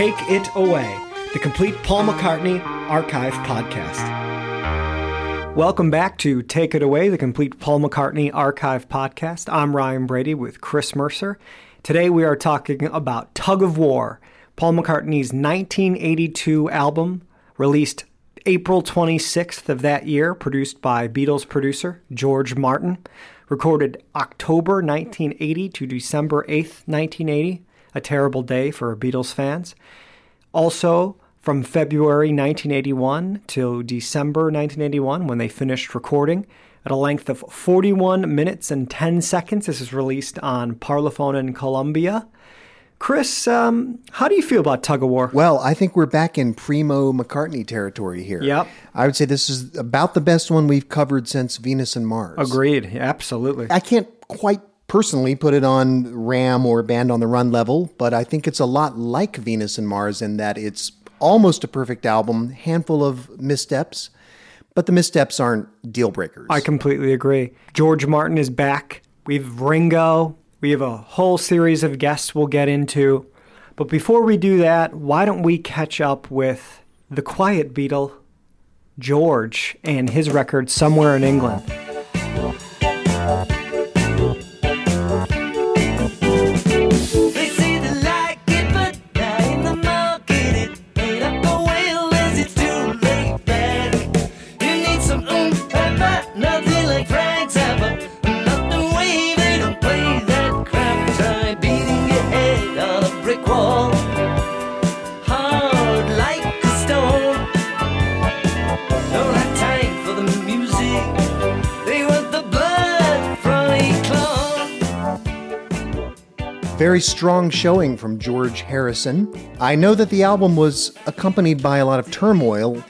Take It Away, the complete Paul McCartney Archive podcast. Welcome back to Take It Away, the complete Paul McCartney Archive podcast. I'm Ryan Brady with Chris Mercer. Today we are talking about Tug of War, Paul McCartney's 1982 album, released April 26th of that year, produced by Beatles producer George Martin, recorded October 1980 to December 8th, 1980 a Terrible Day for Beatles fans. Also, from February 1981 to December 1981, when they finished recording, at a length of 41 minutes and 10 seconds. This is released on Parlophone in Columbia. Chris, um, how do you feel about Tug of War? Well, I think we're back in primo McCartney territory here. Yep. I would say this is about the best one we've covered since Venus and Mars. Agreed. Absolutely. I can't quite personally put it on Ram or Band on the Run level, but I think it's a lot like Venus and Mars in that it's almost a perfect album, handful of missteps, but the missteps aren't deal breakers. I completely agree. George Martin is back. We've Ringo. We have a whole series of guests we'll get into. But before we do that, why don't we catch up with the quiet Beatle, George, and his record Somewhere in England. Very strong showing from George Harrison. I know that the album was accompanied by a lot of turmoil.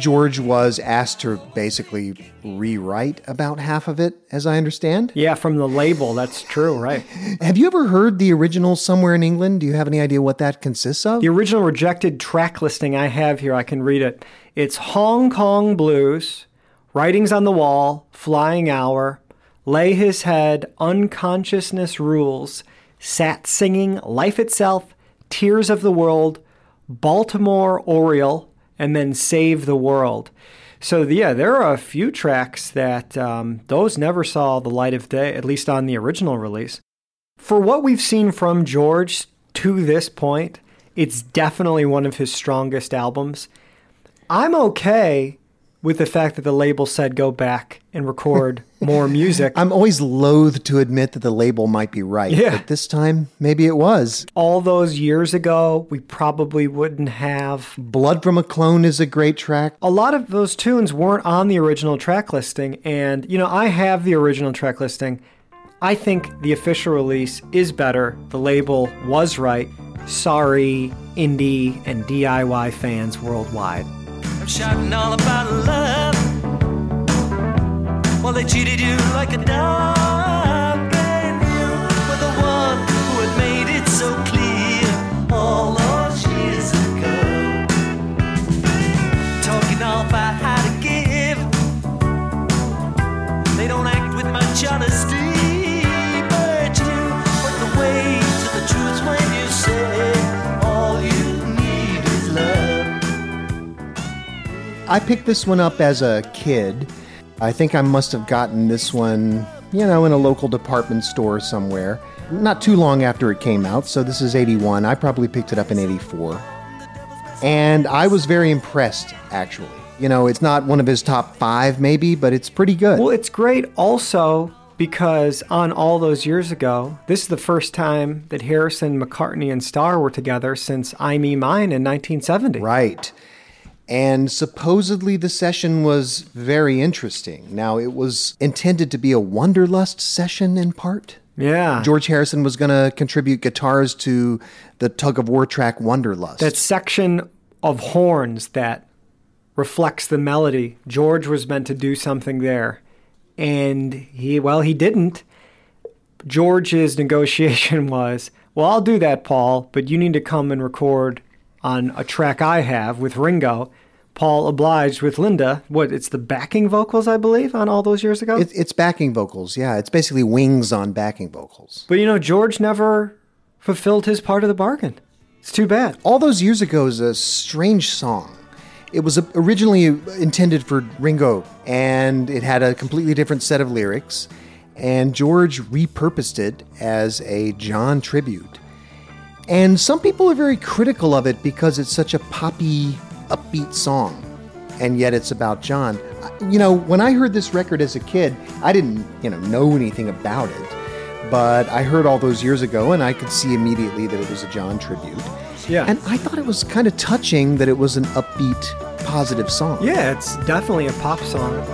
George was asked to basically rewrite about half of it, as I understand. Yeah, from the label. That's true, right? Have you ever heard the original Somewhere in England? Do you have any idea what that consists of? The original rejected track listing I have here, I can read it. It's Hong Kong Blues, Writings on the Wall, Flying Hour, Lay His Head, Unconsciousness Rules, Sat Singing, Life Itself, Tears of the World, Baltimore Oriole, and then Save the World. So yeah, there are a few tracks that um, those never saw the light of day, at least on the original release. For what we've seen from George to this point, it's definitely one of his strongest albums. I'm okay with the fact that the label said go back and record more music. I'm always loath to admit that the label might be right, Yeah. but this time maybe it was. All those years ago, we probably wouldn't have. Blood from a Clone is a great track. A lot of those tunes weren't on the original track listing, and you know, I have the original track listing. I think the official release is better. The label was right. Sorry, indie and DIY fans worldwide. Shouting all about love. Well, they cheated you like a dog, I picked this one up as a kid. I think I must have gotten this one, you know, in a local department store somewhere. Not too long after it came out, so this is 81. I probably picked it up in 84. And I was very impressed, actually. You know, it's not one of his top five, maybe, but it's pretty good. Well, it's great also because on all those years ago, this is the first time that Harrison, McCartney, and Starr were together since I Me Mine in 1970. Right. And supposedly the session was very interesting. Now, it was intended to be a Wanderlust session in part. Yeah. George Harrison was going to contribute guitars to the tug of war track Wanderlust. that section of horns that reflects the melody. George was meant to do something there. And he, well, he didn't. George's negotiation was, well, I'll do that, Paul, but you need to come and record on a track I have with Ringo. Paul obliged with Linda. What, it's the backing vocals, I believe, on all those years ago? It, it's backing vocals, yeah. It's basically wings on backing vocals. but you know, George never fulfilled his part of the bargain. It's too bad. All those years ago is a strange song. It was originally intended for Ringo, and it had a completely different set of lyrics. And George repurposed it as a John tribute. And some people are very critical of it because it's such a poppy, upbeat song, and yet it's about John. You know, when I heard this record as a kid, I didn't, you know, know anything about it, but I heard all those years ago, and I could see immediately that it was a John tribute. Yeah. And I thought it was kind of touching that it was an upbeat, positive song. Yeah, it's definitely a pop song.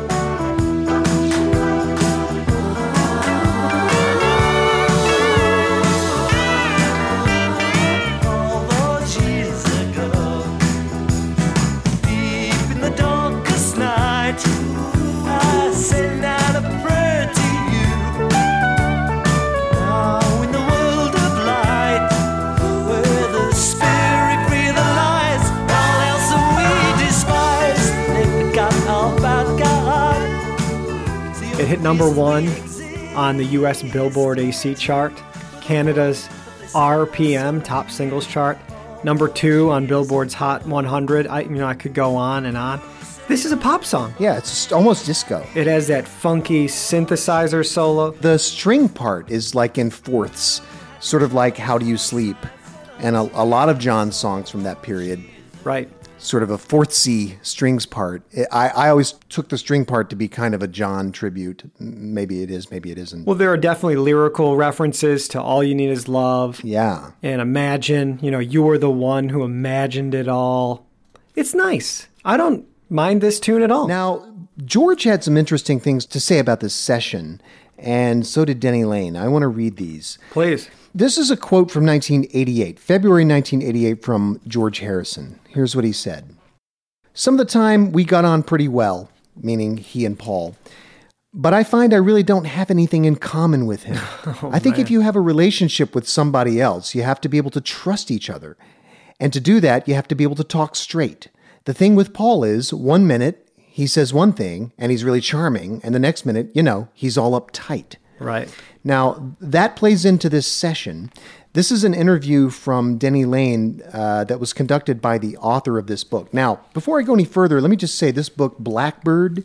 Number one on the US Billboard AC chart, Canada's RPM top singles chart, number two on Billboard's Hot 100. I, you know, I could go on and on. This is a pop song. Yeah, it's almost disco. It has that funky synthesizer solo. The string part is like in fourths, sort of like How Do You Sleep? And a, a lot of John's songs from that period, Right. Sort of a fourth C strings part. I, I always took the string part to be kind of a John tribute. Maybe it is, maybe it isn't. Well, there are definitely lyrical references to All You Need Is Love yeah. and Imagine. You know, you were the one who imagined it all. It's nice. I don't mind this tune at all. Now, George had some interesting things to say about this session, and so did Denny Laine. I want to read these. Please. This is a quote from 1988, February 1988, from George Harrison. Here's what he said Some of the time we got on pretty well, meaning he and Paul. But I find I really don't have anything in common with him. Oh, I think if you have a relationship with somebody else, you have to be able to trust each other. And to do that, you have to be able to talk straight. The thing with Paul is, one minute he says one thing and he's really charming, and the next minute, you know, he's all uptight. Right. Now, that plays into this session. This is an interview from Denny Laine uh, that was conducted by the author of this book. Now, before I go any further, let me just say this book, Blackbird,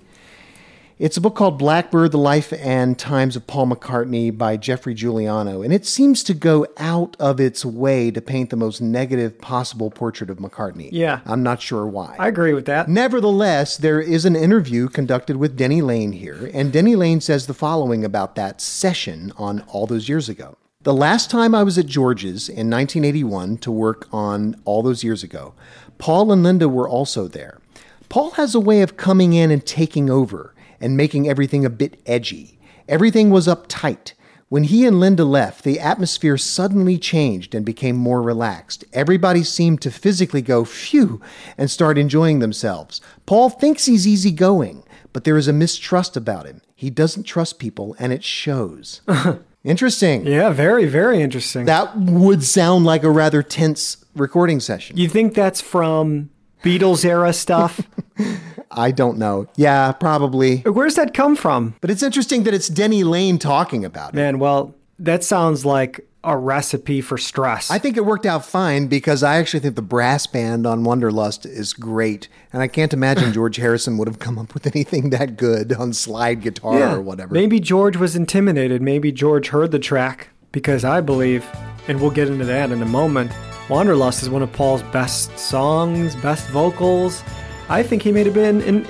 it's a book called Blackbird The Life and Times of Paul McCartney by Geoffrey Giuliano, and it seems to go out of its way to paint the most negative possible portrait of McCartney. Yeah. I'm not sure why. I agree with that. Nevertheless, there is an interview conducted with Denny Laine here, and Denny Laine says the following about that session on all those years ago. The last time I was at George's in 1981 to work on all those years ago, Paul and Linda were also there. Paul has a way of coming in and taking over and making everything a bit edgy. Everything was uptight. When he and Linda left, the atmosphere suddenly changed and became more relaxed. Everybody seemed to physically go, phew, and start enjoying themselves. Paul thinks he's easygoing, but there is a mistrust about him. He doesn't trust people, and it shows. Interesting. Yeah, very, very interesting. That would sound like a rather tense recording session. you think that's from Beatles era stuff? I don't know. Yeah, probably. Where's that come from? But it's interesting that it's Denny Laine talking about it. Man, well, that sounds like a recipe for stress. I think it worked out fine because I actually think the brass band on Wanderlust is great. And I can't imagine George Harrison would have come up with anything that good on slide guitar or whatever. Maybe George was intimidated. Maybe George heard the track because I believe, and we'll get into that in a moment, Wanderlust is one of Paul's best songs, best vocals. I think he may have been, in,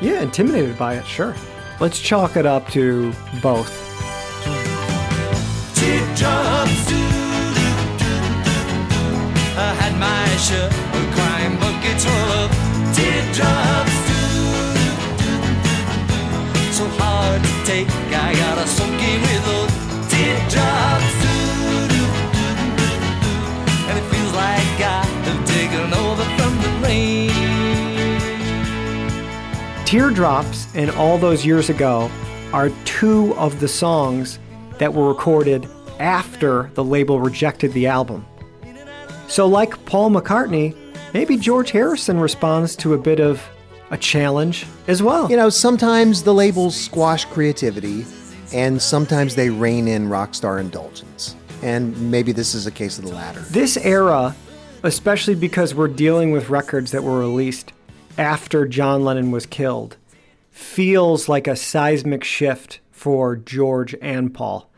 yeah, intimidated by it, sure. Let's chalk it up to both. Teardrops. So hard to take, I gotta Teardrops and All Those Years Ago are two of the songs that were recorded after the label rejected the album. So, like Paul McCartney, maybe George Harrison responds to a bit of a challenge as well. You know, sometimes the labels squash creativity, and sometimes they rein in rock star indulgence. And maybe this is a case of the latter. This era, especially because we're dealing with records that were released after John Lennon was killed, feels like a seismic shift for George and Paul.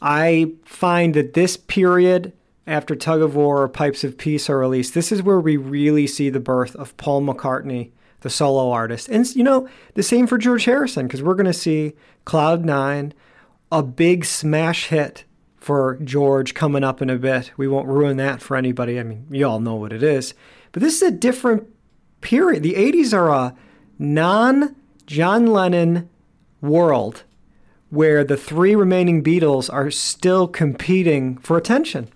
I find that this period after Tug of War or Pipes of Peace are released, this is where we really see the birth of Paul McCartney, the solo artist. And, you know, the same for George Harrison, because we're going to see Cloud Nine, a big smash hit for George coming up in a bit. We won't ruin that for anybody. I mean, you all know what it is. But this is a different period. The 80s are a non John Lennon world where the three remaining Beatles are still competing for attention.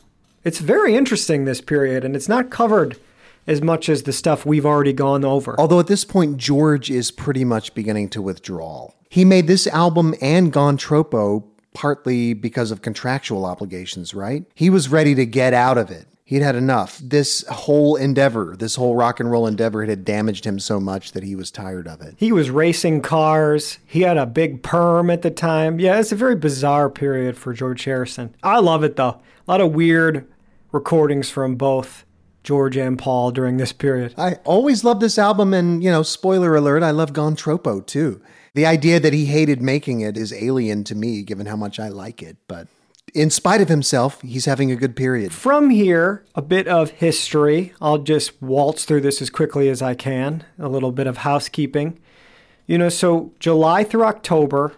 It's very interesting, this period, and it's not covered as much as the stuff we've already gone over. Although at this point, George is pretty much beginning to withdraw. He made this album and Gone Tropo partly because of contractual obligations, right? He was ready to get out of it. He'd had enough. This whole endeavor, this whole rock and roll endeavor, had damaged him so much that he was tired of it. He was racing cars. He had a big perm at the time. Yeah, it's a very bizarre period for George Harrison. I love it though. A lot of weird recordings from both George and Paul during this period. I always loved this album, and, you know, spoiler alert, I love Gone Tropo too. The idea that he hated making it is alien to me, given how much I like it, but in spite of himself, he's having a good period. From here, a bit of history. I'll just waltz through this as quickly as I can. A little bit of housekeeping. You know, so July through October,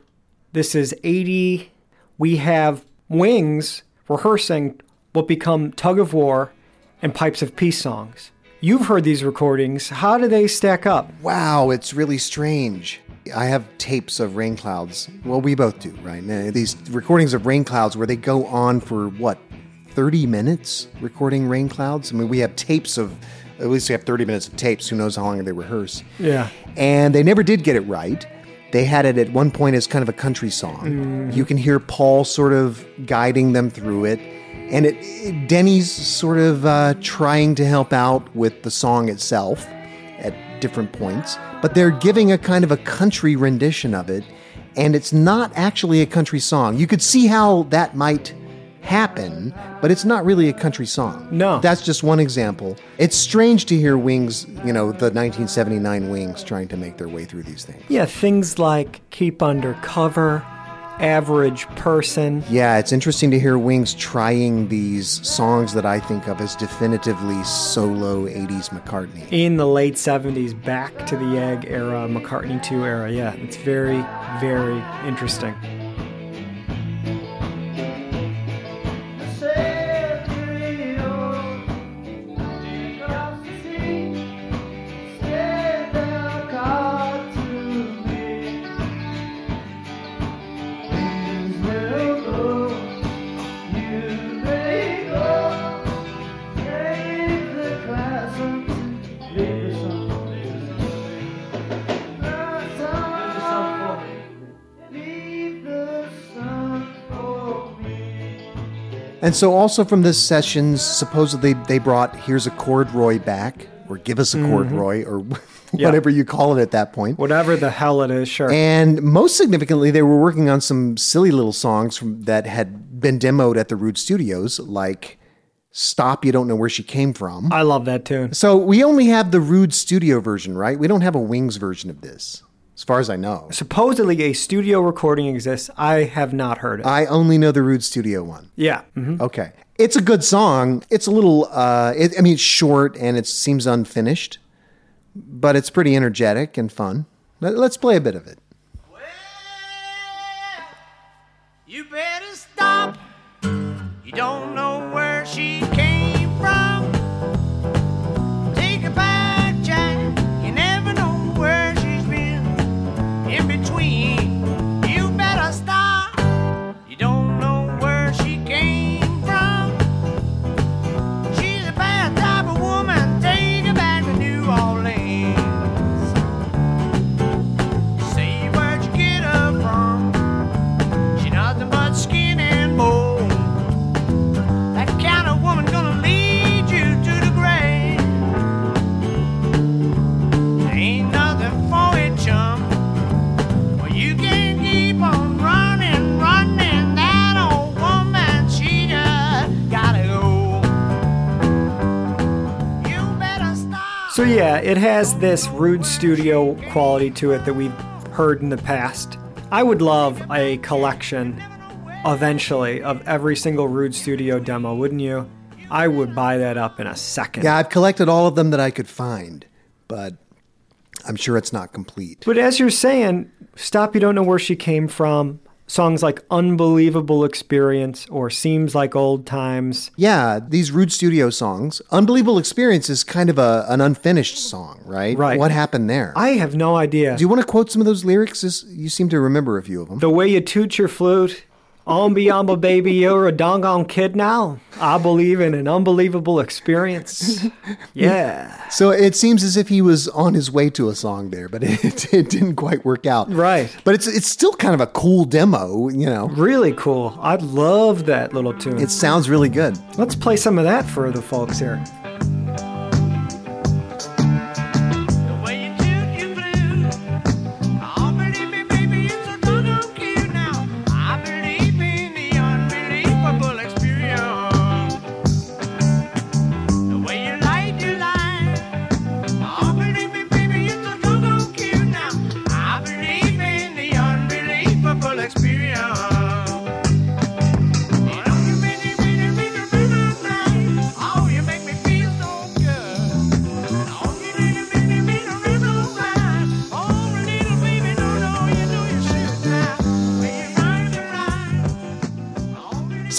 this is 80. We have Wings rehearsing what become Tug of War and Pipes of Peace songs. You've heard these recordings. How do they stack up? Wow, it's really strange. I have tapes of rain clouds. Well, we both do, right? These recordings of rain clouds where they go on for what, 30 minutes recording rain clouds? I mean, we have tapes of, at least we have 30 minutes of tapes. Who knows how long they rehearse? Yeah. And they never did get it right. They had it at one point as kind of a country song. You can hear Paul sort of guiding them through it. And it, it- Denny's sort of uh, trying to help out with the song itself different points, but they're giving a kind of a country rendition of it, and it's not actually a country song. You could see how that might happen, but it's not really a country song. No. That's just one example. It's strange to hear Wings, you know, the 1979 Wings trying to make their way through these things. Yeah, things like Keep Under Cover, Average Person. Yeah, it's interesting to hear Wings trying these songs that I think of as definitively solo 80s McCartney. in the late 70s back to the egg era mccartney 2 era yeah it's very very interesting And so, also from this sessions, supposedly they brought "Here's a Corduroy" back, or "Give us a mm-hmm. Corduroy," or whatever you call it at that point. whatever the hell it is sure And most significantly, they were working on some silly little songs from, that had been demoed at the Rude Studios, like "Stop, You Don't Know Where She Came From." i love that tune so we only have the Rude Studio version, right? We don't have a Wings version of this, as far as I know. supposedly a studio recording exists i have not heard it I only know the Rude Studio one. yeah mhm. Okay. It's a good song. It's a little, uh, it, I mean, it's short and it seems unfinished, but it's pretty energetic and fun. Let, let's play a bit of it. You better stop. You don't know where she it has this rude studio quality to it that we've heard in the past. I would love a collection eventually of every single Rude Studio demo, wouldn't you? I would buy that up in a second. Yeah, I've collected all of them that I could find, but I'm sure it's not complete. But as you're saying, Stop You Don't Know Where She Came From, songs like Unbelievable Experience or Seems Like Old Times. Yeah, these Rude Studio songs. Unbelievable Experience is kind of a, an unfinished song, right? Right. What happened there? I have no idea. Do you want to quote some of those lyrics? You seem to remember a few of them. The way you toot your flute, Ombi Amba baby, you're a doggone kid now. I believe in an unbelievable experience. Yeah. So it seems as if he was on his way to a song there, but it, it didn't quite work out. Right. But it's it's still kind of a cool demo, you know. Really cool. I love that little tune. It sounds really good. Let's play some of that for the folks here.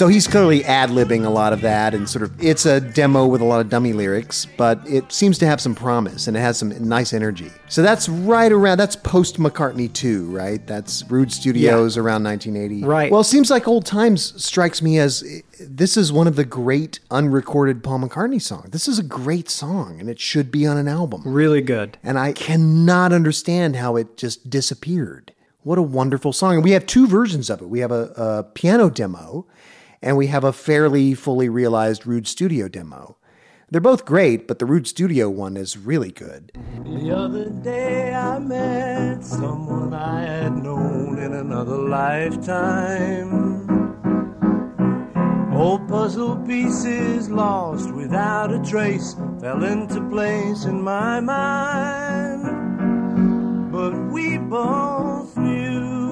So he's clearly ad libbing a lot of that, and sort of it's a demo with a lot of dummy lyrics, but it seems to have some promise and it has some nice energy. So that's right around that's post McCartney 2, right? That's Rude Studios around 1980. Right. Well, it seems like Old Times strikes me as this is one of the great unrecorded Paul McCartney songs. This is a great song, and it should be on an album. Really good. And I cannot understand how it just disappeared. What a wonderful song. And we have two versions of it. We have a, a piano demo and we have a fairly fully realized Rude Studio demo. They're both great, but the Rude Studio one is really good. The other day I met someone I had known in another lifetime. Old puzzle pieces lost without a trace fell into place in my mind. But we both knew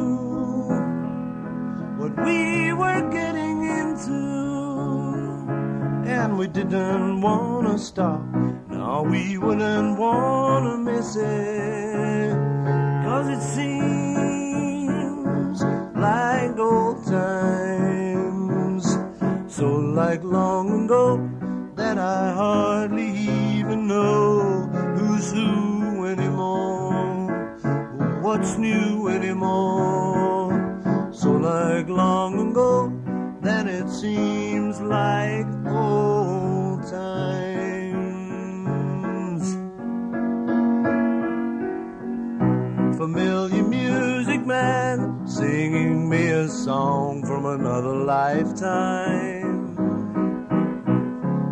what we were getting into. And we didn't wanna stop. No, we wouldn't wanna miss it. Cause it seems like old times. So like long ago that I hardly even know who's who anymore. What's new anymore? Seems like old times. Familiar music man singing me a song from another lifetime.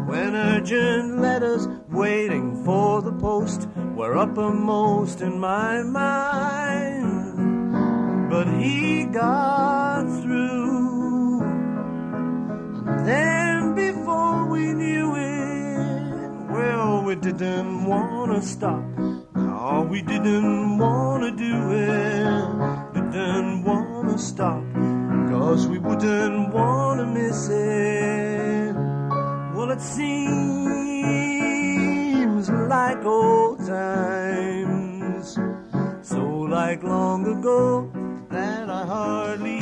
When urgent letters waiting for the post were uppermost in my mind. But he got through. Then before we knew it, well, we didn't wanna stop. No, we didn't wanna do it. Didn't wanna stop. Cause we wouldn't wanna miss it. Well, it seems like old times. So like long ago that I hardly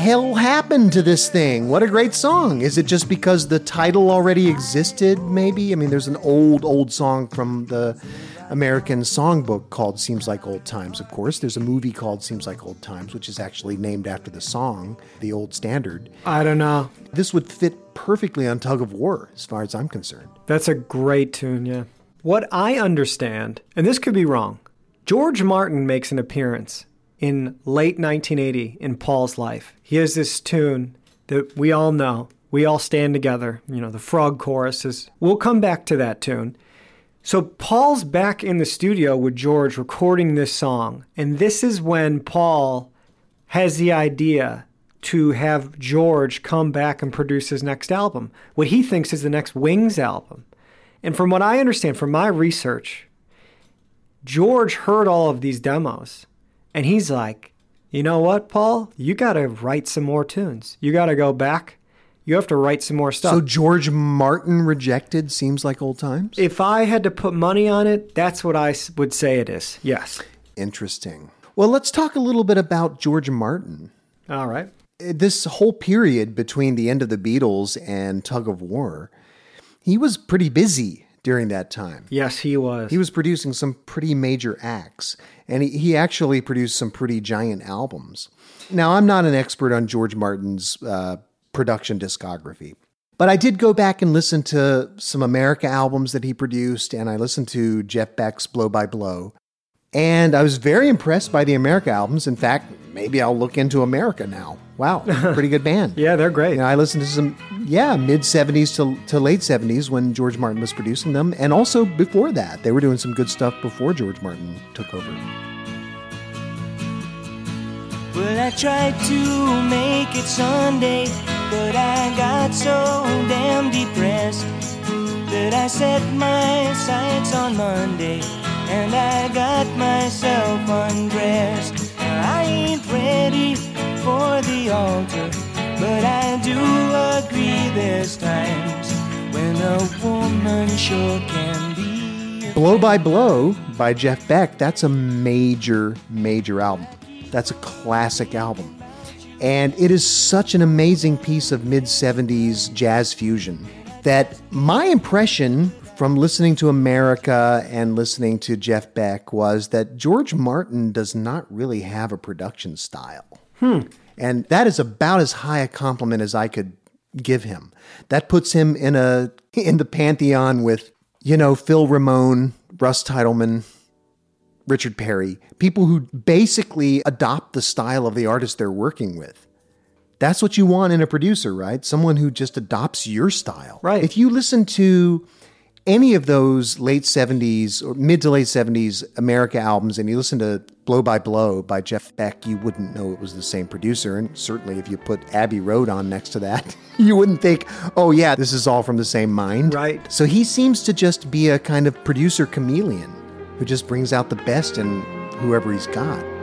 hell happened to this thing? What a great song. Is it just because the title already existed, maybe? I mean, there's an old, old song from the American songbook called Seems Like Old Times, of course. There's a movie called Seems Like Old Times, which is actually named after the song, the old standard. I don't know. This would fit perfectly on Tug of War, as far as I'm concerned. That's a great tune, yeah. What I understand, and this could be wrong, George Martin makes an appearance in late 1980 in Paul's life. He has this tune that we all know. We all stand together. You know, the frog chorus is. We'll come back to that tune. So Paul's back in the studio with George recording this song. And this is when Paul has the idea to have George come back and produce his next album, what he thinks is the next Wings album. And from what I understand from my research, George heard all of these demos and he's like, you know what, Paul? You got to write some more tunes. You got to go back. You have to write some more stuff. So George Martin rejected Seems Like Old Times? if I had to put money on it, that's what I would say it is. Yes. Interesting. Well, let's talk a little bit about George Martin. All right. Eh, this whole period between the end of the Beatles and Tug of War, he was pretty busy during that time. Yes, he was. He was producing some pretty major acts, and he, he actually produced some pretty giant albums. Now, I'm not an expert on George Martin's uh, production discography, but I did go back and listen to some America albums that he produced, and I listened to Jeff Beck's Blow by Blow. And I was very impressed by the America albums. In fact, maybe I'll look into America now. Wow, pretty good band. yeah, they're great. You know, I listened to some, yeah, mid 70s to, to late 70s when George Martin was producing them. And also before that, they were doing some good stuff before George Martin took over. Well, I tried to make it Sunday, but I got so damn depressed that I set my sights on Monday and I got myself undressed. I ain't ready for the altar, but I do agree there's times when a woman sure can be. Blow by Blow by Jeff Beck, that's a major, major album. That's a classic album. And it is such an amazing piece of mid 70s jazz fusion that my impression from listening to America and listening to Jeff Beck was that George Martin does not really have a production style. Hmm. And that is about as high a compliment as I could give him. That puts him in a in the pantheon with, you know, Phil Ramone, Russ Titelman, Richard Perry, people who basically adopt the style of the artist they're working with. That's what you want in a producer, right? Someone who just adopts your style. Right. If you listen to any of those late 70s or mid to late 70s America albums and you listen to Blow by Blow by Jeff Beck, you wouldn't know it was the same producer. And certainly if you put Abbey Road on next to that, you wouldn't think, oh, yeah, this is all from the same mind. Right. So he seems to just be a kind of producer chameleon who just brings out the best in whoever he's got.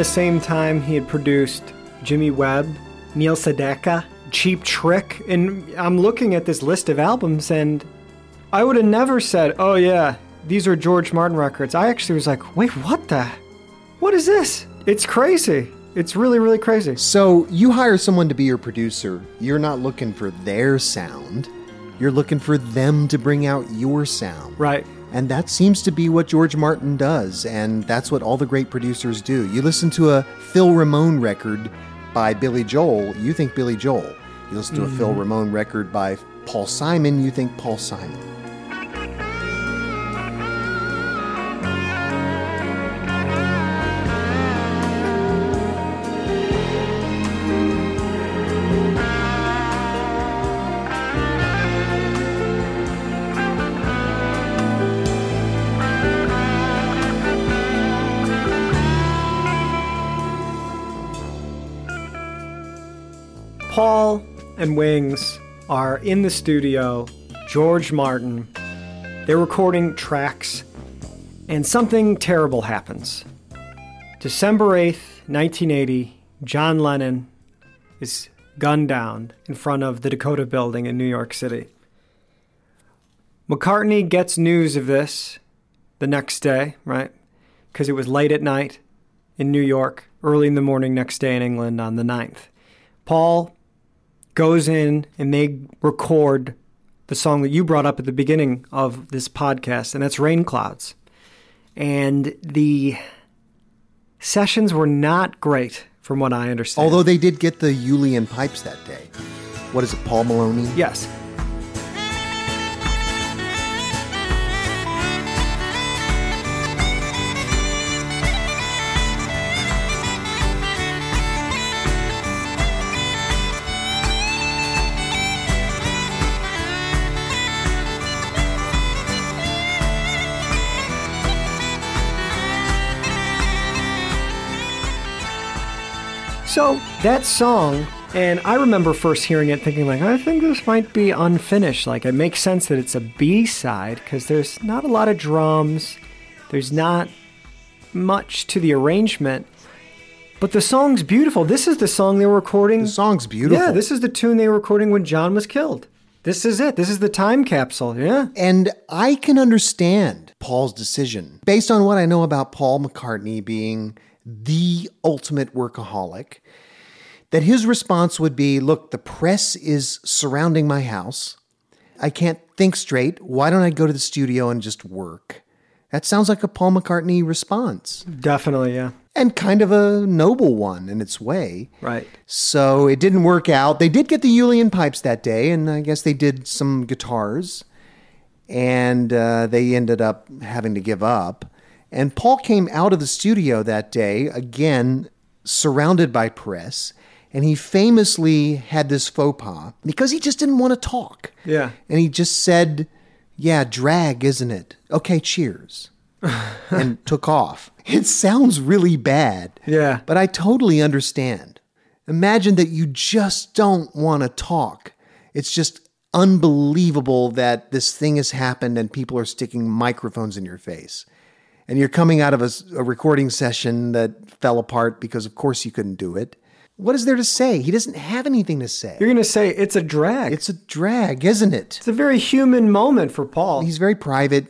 The same time, he had produced Jimmy Webb, Neil Sedaka, Cheap Trick, and I'm looking at this list of albums, and I would have never said, "Oh yeah, these are George Martin records." I actually was like, "Wait, what the? What is this? It's crazy. It's really, really crazy." So you hire someone to be your producer. You're not looking for their sound. You're looking for them to bring out your sound. Right. And that seems to be what George Martin does, and that's what all the great producers do. You listen to a Phil Ramone record by Billy Joel, you think Billy Joel. You listen to a Phil mm-hmm. Ramone record by Paul Simon, you think Paul Simon. Paul and Wings are in the studio, George Martin. They're recording tracks, and something terrible happens. December 8th, 1980, John Lennon is gunned down in front of the Dakota building in New York City. McCartney gets news of this the next day, right? Because it was late at night in New York, early in the morning next day in England on the 9th. Paul goes in and they record the song that you brought up at the beginning of this podcast, and that's Rain Clouds. And the sessions were not great, from what I understand. Although they did get the uilleann pipes that day. What is it, Paul Maloney? yes, So that song, and I remember first hearing it thinking like, I think this might be unfinished. Like it makes sense that it's a B side because there's not a lot of drums, there's not much to the arrangement, but the song's beautiful. This is the song they were recording. The song's beautiful. Yeah, this is the tune they were recording when John was killed. This is it. This is the time capsule. Yeah. And I can understand Paul's decision based on what I know about Paul McCartney being the ultimate workaholic. That his response would be Look, the press is surrounding my house. I can't think straight. Why don't I go to the studio and just work? That sounds like a Paul McCartney response, Definitely, yeah. and kind of a noble one in its way. Right. So it didn't work out. They did get the uilleann pipes that day, and I guess they did some guitars, and uh, they ended up having to give up. And Paul came out of the studio that day, again, surrounded by press, and he famously had this faux pas because he just didn't want to talk. Yeah. And he just said, Yeah, drag, isn't it? Okay, cheers. and took off. It sounds really bad. Yeah. But I totally understand. Imagine that you just don't want to talk. It's just unbelievable that this thing has happened and people are sticking microphones in your face. And you're coming out of a recording session that fell apart because, of course, you couldn't do it. What is there to say? He doesn't have anything to say. You're going to say it's a drag. It's a drag, isn't it? It's a very human moment for Paul. He's very private,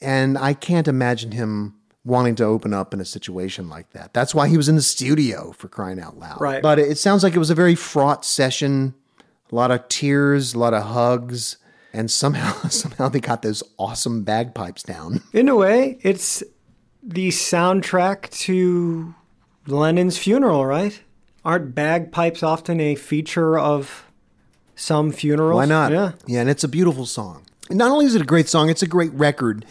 and I can't imagine him wanting to open up in a situation like that. That's why he was in the studio for crying out loud. Right. But it sounds like it was a very fraught session. A lot of tears, a lot of hugs, and somehow somehow they got those awesome bagpipes down. In a way, it's the soundtrack to Lennon's funeral, right? Aren't bagpipes often a feature of some funerals? Why not? Yeah. Yeah, and it's a beautiful song. Not only is it a great song, it's a great record.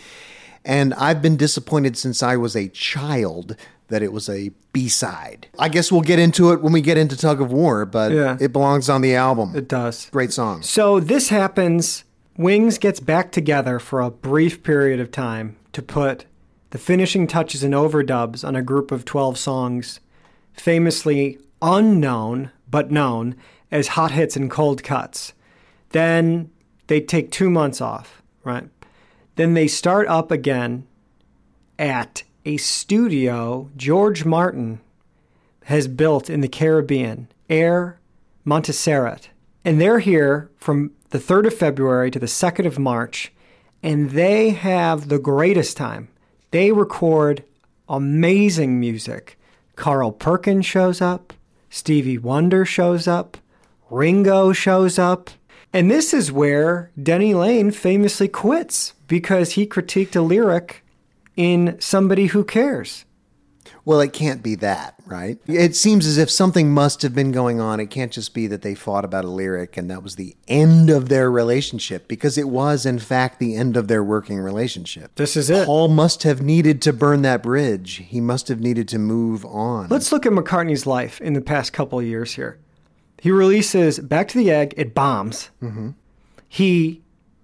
And I've been disappointed since I was a child that it was a B side. I guess we'll get into it when we get into Tug of War, but Yeah. it belongs on the album. It does. Great song. So this happens. Wings gets back together for a brief period of time to put the finishing touches and overdubs on a group of 12 songs, famously unknown but known as hot hits and cold cuts. Then they take two months off, right? Then they start up again at a studio George Martin has built in the Caribbean, Air Montserrat. And they're here from the 3rd of February to the 2nd of March, and they have the greatest time. They record amazing music. Carl Perkins shows up, Stevie Wonder shows up, Ringo shows up. And this is where Denny Laine famously quits because he critiqued a lyric in Somebody Who Cares. Well, it can't be that, right? It seems as if something must have been going on. It can't just be that they fought about a lyric and that was the end of their relationship, because it was, in fact, the end of their working relationship. This is it. Paul must have needed to burn that bridge. He must have needed to move on. Let's look at McCartney's life in the past couple of years here. He releases Back to the Egg, it bombs. Mm-hmm. He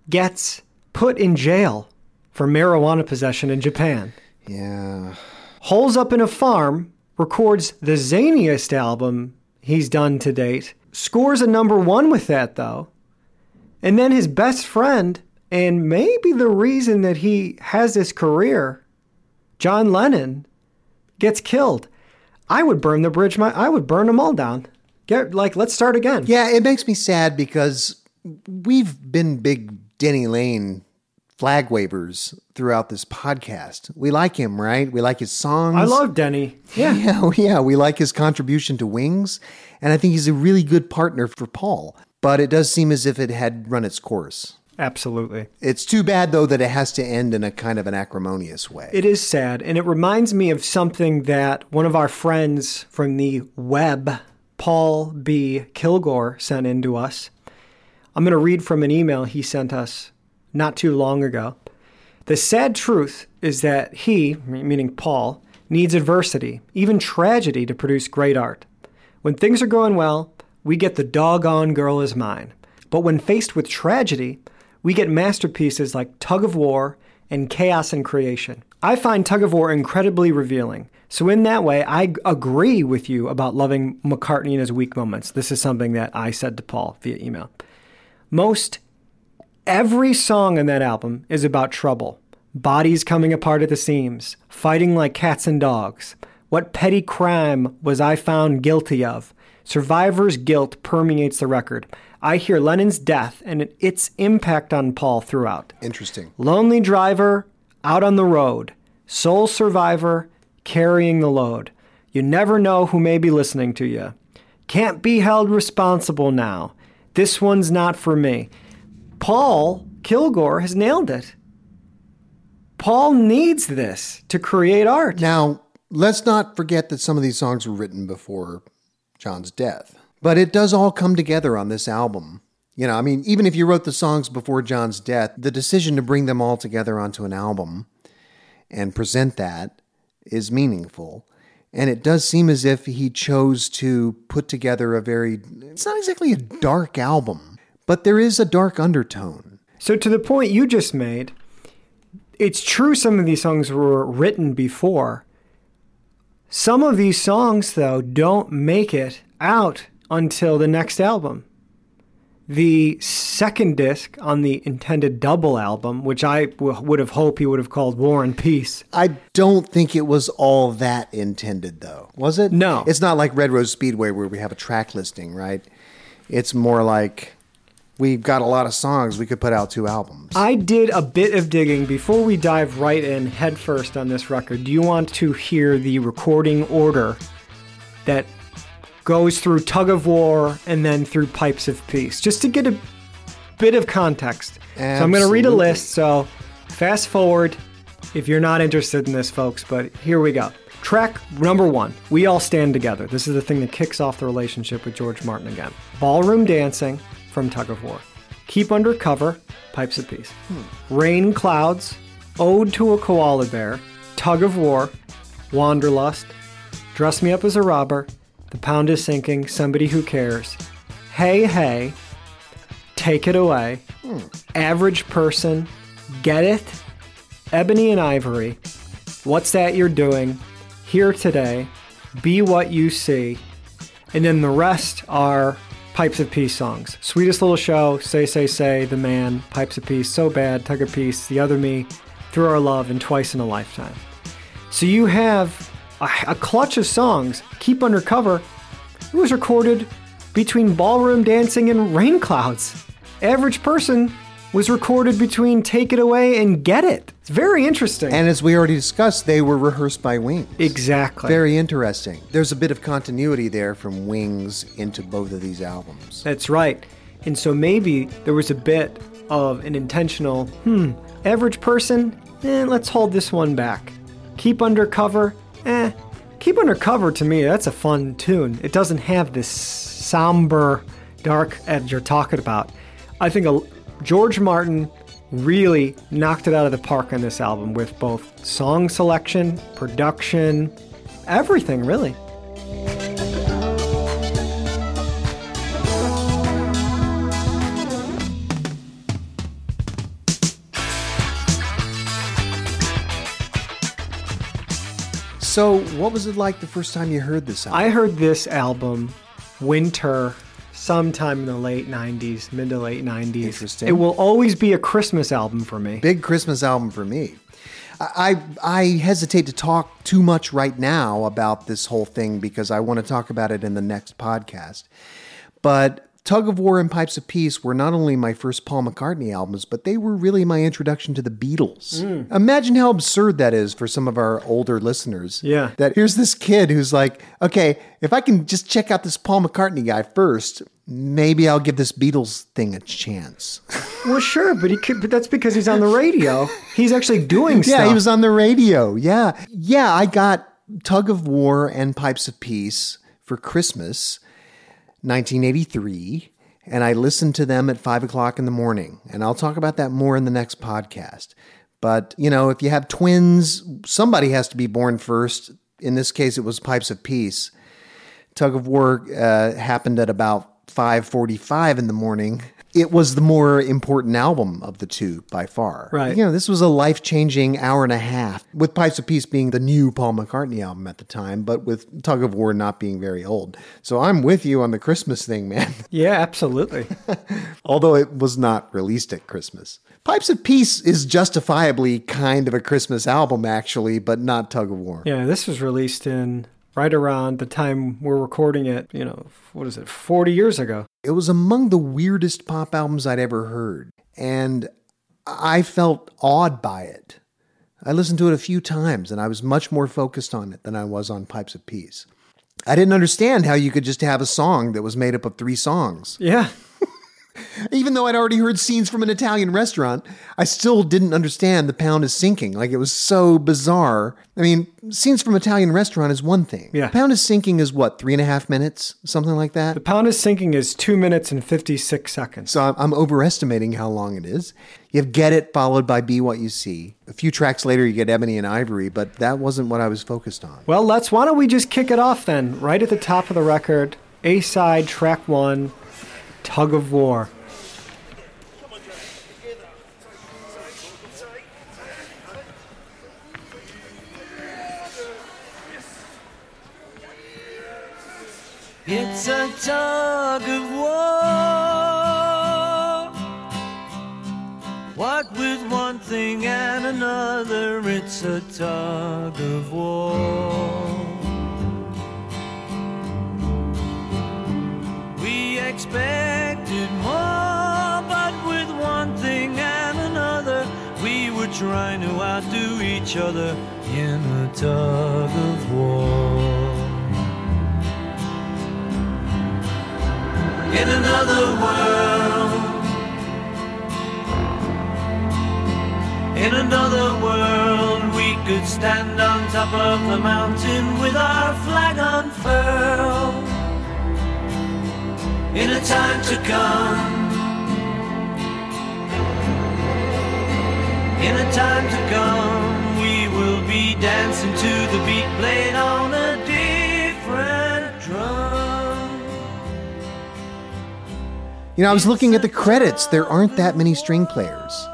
gets put in jail for marijuana possession in Japan. yeah. Holes up in a farm, records the zaniest album he's done to date, scores a number one with that, though. And then his best friend, and maybe the reason that he has this career, John Lennon, gets killed. I would burn the bridge. My, I would burn them all down. Get like, let's start again. Yeah, it makes me sad because we've been big Denny Laine flag wavers throughout this podcast. We like him, right? We like his songs. I love Denny. Yeah. Yeah, yeah, we like his contribution to Wings, and I think he's a really good partner for Paul. But it does seem as if it had run its course. Absolutely. It's too bad though that it has to end in a kind of an acrimonious way. It is sad, and it reminds me of something that one of our friends from the web, Paul B. Kilgore, sent in to us. I'm going to read from an email he sent us not too long ago. The sad truth is that he, meaning Paul, needs adversity, even tragedy, to produce great art. When things are going well, we get the doggone girl is mine. But when faced with tragedy, we get masterpieces like Tug of War and Chaos and Creation. I find Tug of War incredibly revealing. So, in that way, I agree with you about loving McCartney in his weak moments. This is something that I said to Paul via email. Most every song in that album is about trouble bodies coming apart at the seams, fighting like cats and dogs. What petty crime was I found guilty of? Survivor's guilt permeates the record. I hear Lennon's death and its impact on Paul throughout. Interesting. Lonely driver, out on the road. Sole survivor, carrying the load. You never know who may be listening to you. Can't be held responsible now. This one's not for me. Paul Kilgore has nailed it. Paul needs this to create art. Now, let's not forget that some of these songs were written before John's death. But it does all come together on this album. You know, I mean, even if you wrote the songs before John's death, the decision to bring them all together onto an album and present that is meaningful. And it does seem as if he chose to put together a very, it's not exactly a dark album, but there is a dark undertone. So, to the point you just made, it's true some of these songs were written before. Some of these songs, though, don't make it out until the next album. The second disc on the intended double album, which I w- would have hoped he would have called War and Peace. I don't think it was all that intended, though. Was it? No. It's not like Red Rose Speedway where we have a track listing, right? It's more like we've got a lot of songs. We could put out two albums. I did a bit of digging before we dive right in headfirst on this record. Do you want to hear the recording order that goes through Tug of War and then through Pipes of Peace, just to get a bit of context. Absolutely. So I'm going to read a list. So fast forward if you're not interested in this, folks, but here we go. Track number one, We All Stand Together. This is the thing that kicks off the relationship with George Martin again. Ballroom Dancing from Tug of War. Keep Under Cover, Pipes of Peace. Rain Clouds, Ode to a Koala Bear, Tug of War, Wanderlust, Dress Me Up as a Robber, The Pound is Sinking, Somebody Who Cares, Hey Hey, Take It Away, Average Person, Get It, Ebony and Ivory, What's That You're Doing, Here Today, Be What You See, and then the rest are Pipes of Peace songs. Sweetest Little Show, Say, Say, Say, The Man, Pipes of Peace, So Bad, Tug of Peace, The Other Me, Through Our Love, and Twice in a Lifetime. So you have a, a clutch of songs. Keep Under Cover. It was recorded between Ballroom Dancing and Rain Clouds. Average Person was recorded between Take It Away and Get It. It's very interesting. And as we already discussed, they were rehearsed by Wings. exactly. Very interesting. There's a bit of continuity there from Wings into both of these albums. That's right. And so maybe there was a bit of an intentional, hmm, average person, eh, let's hold this one back. Keep Undercover, eh. Keep Undercover to me, that's a fun tune. It doesn't have this somber, dark edge you're talking about. I think a, George Martin really knocked it out of the park on this album with both song selection, production, everything really. So, what was it like the first time you heard this album? I heard this album winter sometime in the late 90s, mid to late 90s. Interesting. It will always be a Christmas album for me. Big Christmas album for me. I, I I hesitate to talk too much right now about this whole thing because I want to talk about it in the next podcast. But Tug of War and Pipes of Peace were not only my first Paul McCartney albums, but they were really my introduction to the Beatles. Hmm. Imagine how absurd that is for some of our older listeners. Yeah. That here's this kid who's like, okay, if I can just check out this Paul McCartney guy first, maybe I'll give this Beatles thing a chance. Well, sure, but he could, but that's because he's on the radio. He's actually doing stuff. Yeah, he was on the radio. Yeah. Yeah, I got Tug of War and Pipes of Peace for Christmas, 1983. And I listened to them at five o'clock in the morning. And I'll talk about that more in the next podcast. But, you know, if you have twins, somebody has to be born first. In this case, it was Pipes of Peace. Tug of War uh, happened at about 5:45 in the morning. It was the more important album of the two by far. Right. You know, this was a life-changing hour and a half. With Pipes of Peace being the new Paul McCartney album at the time, but with Tug of War not being very old. So I'm with you on the Christmas thing, man. yeah, absolutely. Although it was not released at Christmas. Pipes of Peace is justifiably kind of a Christmas album actually, but not Tug of War. Yeah, this was released in right around the time we're recording it, you know, what is it, 40 years ago. It was among the weirdest pop albums I'd ever heard, and I felt awed by it. I listened to it a few times, and I was much more focused on it than I was on Pipes of Peace. I didn't understand how you could just have a song that was made up of three songs. Yeah. Even though I'd already heard scenes from an Italian restaurant, I still didn't understand the pound is sinking. Like it was so bizarre. I mean, scenes from Italian restaurant is one thing. Yeah. Pound is sinking is what, three and a half minutes? Something like that? The pound is sinking is two minutes and 56 seconds. So I'm, I'm overestimating how long it is. You have Get It followed by Be What You See. A few tracks later, you get Ebony and Ivory, but that wasn't what I was focused on. Well, let's, why don't we just kick it off then? Right at the top of the record, A side, track one, Tug of War. It's a tug of war. What with one thing and another, it's a tug of war. Expected more, but with one thing and another, we were trying to outdo each other in a tug of war. in another world. In another world, we could stand on top of the mountain with our flag unfurled. In a time to come. In a time to come, we will be dancing to the beat played on a different drum. You know, I was looking at the credits. There aren't that many string players.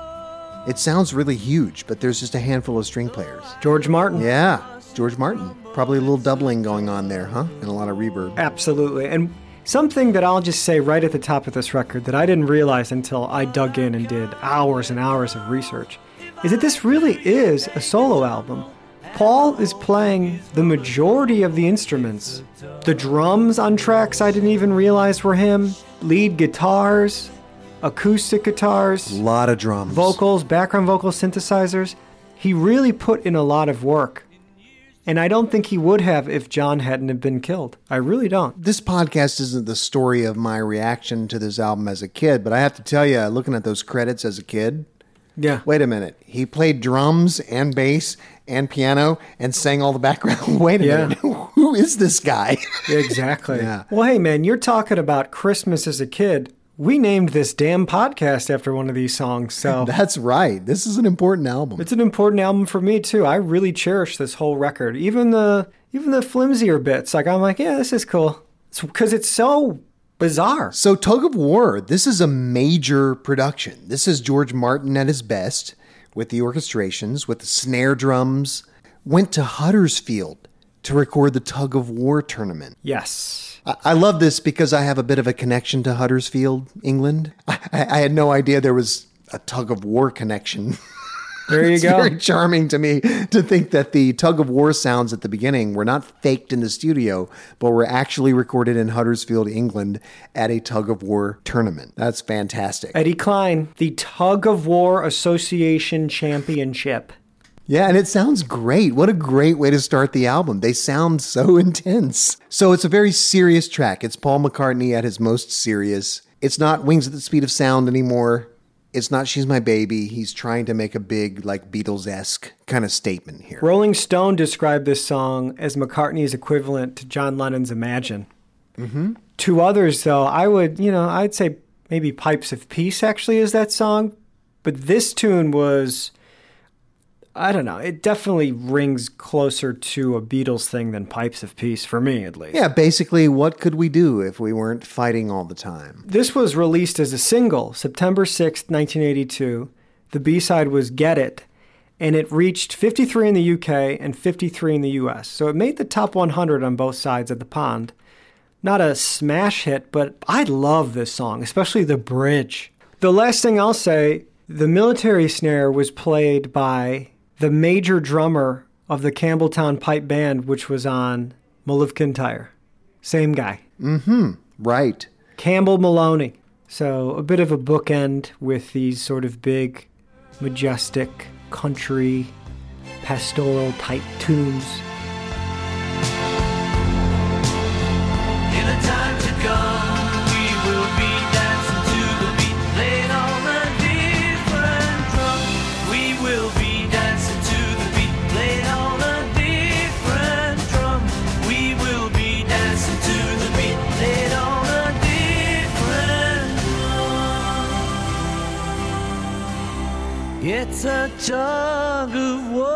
It sounds really huge, but there's just a handful of string players. George Martin. Yeah, George Martin. Probably a little doubling going on there, huh? And a lot of reverb. Absolutely. And something that I'll just say right at the top of this record that I didn't realize until I dug in and did hours and hours of research is that this really is a solo album. Paul is playing the majority of the instruments. The drums on tracks I didn't even realize were him, lead guitars, acoustic guitars, A lot of drums. vocals, background vocal synthesizers. He really put in a lot of work. And I don't think he would have if John hadn't have been killed. I really don't. This podcast isn't the story of my reaction to this album as a kid, but I have to tell you, looking at those credits as a kid, Yeah. wait a minute. He played drums and bass and piano and sang all the background. wait a Yeah. minute. Who is this guy? Exactly. Yeah. Well, hey, man, you're talking about Christmas as a kid. We named this damn podcast after one of these songs, so That's right. This is an important album. it's an important album for me too. I really cherish this whole record, even the even the flimsier bits. Like I'm like, yeah, this is cool. It's because it's so bizarre. So, Tug of War, this is a major production. This is George Martin at his best with the orchestrations, with the snare drums. Went to Huddersfield to record the tug of war tournament. Yes. I- I love this because I have a bit of a connection to Huddersfield, England. I, I had no idea there was a tug of war connection. There you it's go. very charming to me to think that the tug of war sounds at the beginning were not faked in the studio, but were actually recorded in Huddersfield, England at a tug of war tournament. That's fantastic. Eddie Klein, the Tug of War Association Championship. Yeah, and it sounds great. What a great way to start the album. They sound so intense. So it's a very serious track. It's Paul McCartney at his most serious. It's not Wings at the Speed of Sound anymore. It's not She's My Baby. He's trying to make a big, like Beatles esque kind of statement here. Rolling Stone described this song as McCartney's equivalent to John Lennon's Imagine. Mm-hmm. To others, though, I would, you know, I'd say maybe Pipes of Peace actually is that song. But this tune was, I don't know, it definitely rings closer to a Beatles thing than Pipes of Peace, for me at least. Yeah, basically, what could we do if we weren't fighting all the time? This was released as a single September 6th, 1982. The B side was Get It, and it reached 53 in the UK and 53 in the US. So it made the top 100 on both sides of the pond. Not a smash hit, but I love this song, especially the bridge. The last thing I'll say the military snare was played by the major drummer of the Campbeltown Pipe Band, which was on Mull Kintyre. Same guy. Mm-hmm. Right. Campbell Maloney. So a bit of a bookend with these sort of big, majestic, country, pastoral type tunes. It's a tug of war.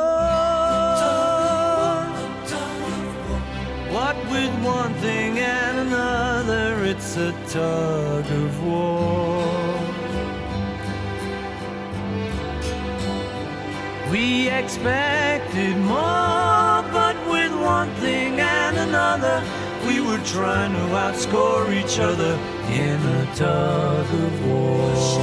What with one thing and another, it's a tug of war. We expected more, but with one thing and another, we were trying to outscore each other in a tug of war.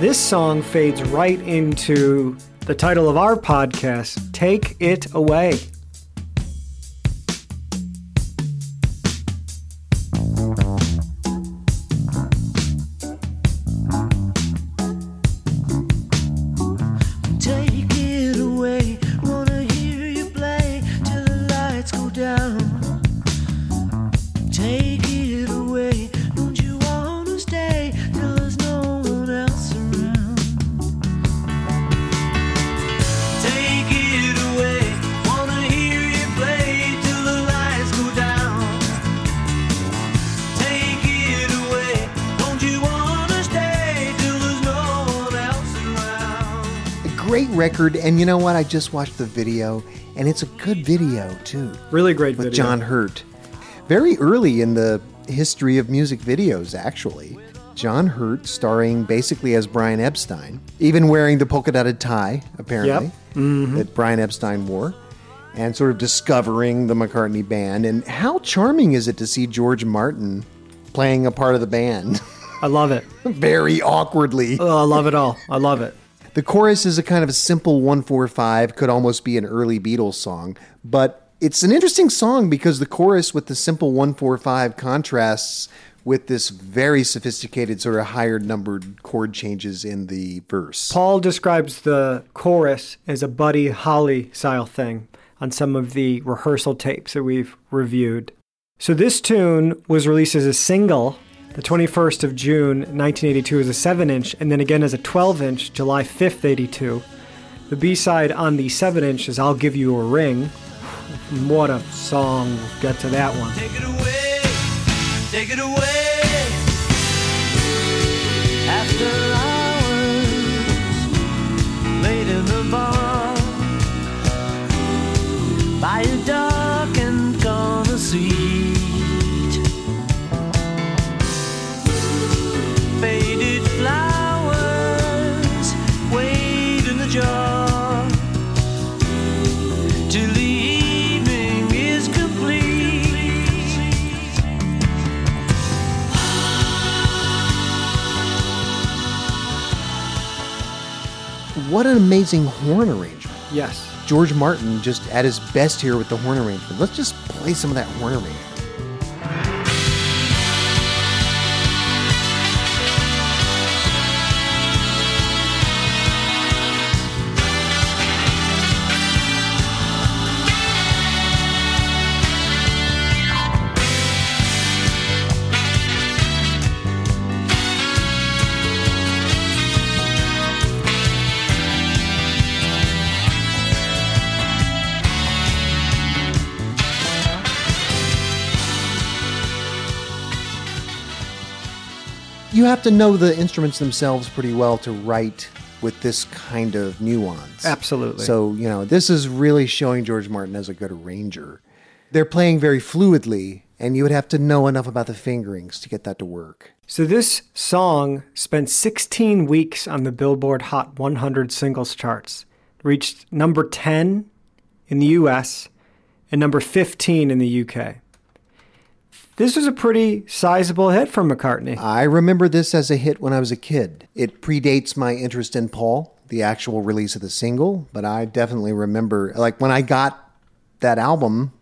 This song fades right into the title of our podcast, Take It Away. And you know what? I just watched the video, and it's a good video, too. Really great with video. John Hurt. Very early in the history of music videos, actually. John Hurt starring basically as Brian Epstein, even wearing the polka dotted tie, apparently, mm-hmm. that Brian Epstein wore, and sort of discovering the McCartney band. And how charming is it to see George Martin playing a part of the band I love it. very awkwardly? Oh, I love it all. I love it. The chorus is a kind of a simple 145, could almost be an early Beatles song, but it's an interesting song because the chorus with the simple 145 contrasts with this very sophisticated, sort of higher numbered chord changes in the verse. Paul describes the chorus as a Buddy Holly style thing on some of the rehearsal tapes that we've reviewed. So this tune was released as a single the 21st of June 1982 is a 7 inch and then again as a 12 inch July 5th 82. The B side on the 7 inch is I'll Give You a Ring. What a song. We'll get to that one. Take it away, take it away. After hours, late in the bar, by a dark and corner seat. What an amazing horn arrangement. Yes. George Martin just at his best here with the horn arrangement. Let's just play some of that horn arrangement. You have to know the instruments themselves pretty well to write with this kind of nuance. Absolutely. So, you know, this is really showing George Martin as a good arranger. They're playing very fluidly, and you would have to know enough about the fingerings to get that to work. So this song spent 16 weeks on the Billboard Hot 100 singles charts. Reached number 10 in the US and number 15 in the UK. This was a pretty sizable hit for McCartney. I remember this as a hit when I was a kid. It predates my interest in Paul, the actual release of the single, but I definitely remember, like, when I got that album,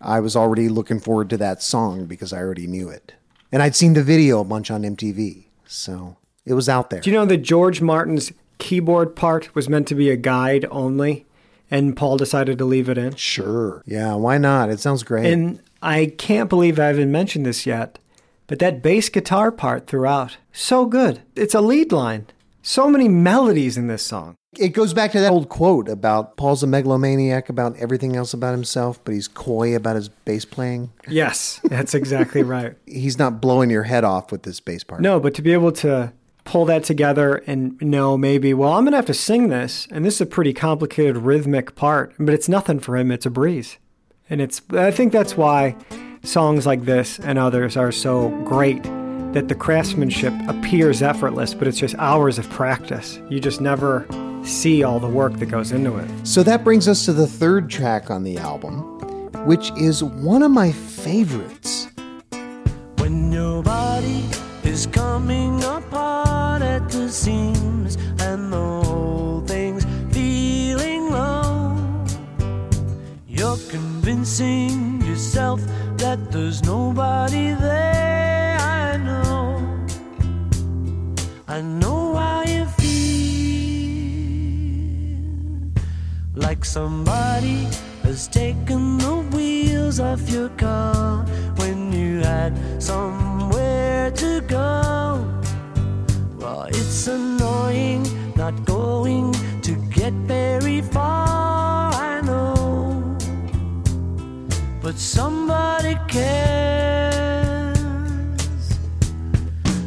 I was already looking forward to that song because I already knew it. And I'd seen the video a bunch on MTV, so it was out there. Do you know that George Martin's keyboard part was meant to be a guide only and Paul decided to leave it in? Sure. Yeah, why not? It sounds great. And I can't believe I haven't mentioned this yet, but that bass guitar part throughout, so good. It's a lead line. So many melodies in this song. it goes back to that old quote about Paul's a megalomaniac about everything else about himself, but he's coy about his bass playing. Yes, that's exactly right. He's not blowing your head off with this bass part. No, but to be able to pull that together and know maybe, well, I'm going to have to sing this, and this is a pretty complicated rhythmic part, but it's nothing for him. It's a breeze. And it's, I think that's why songs like this and others are so great that the craftsmanship appears effortless, but it's just hours of practice. You just never see all the work that goes into it. So that brings us to the third track on the album, which is one of my favorites. When your body is coming apart at the seams and the whole thing's feeling low, you're convincing yourself that there's nobody there. I know, I know how you feel like somebody has taken the wheels off your car when you had somewhere to go. Well, it's annoying not going to get very far, But somebody cares.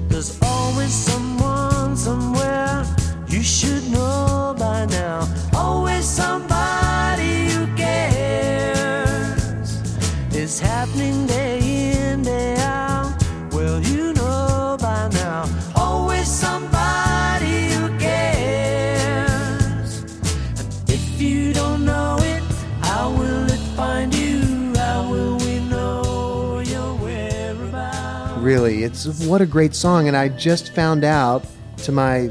There's always someone somewhere you should know by now. Always somebody who cares. It's happening day Really, it's what a great song. And I just found out, to my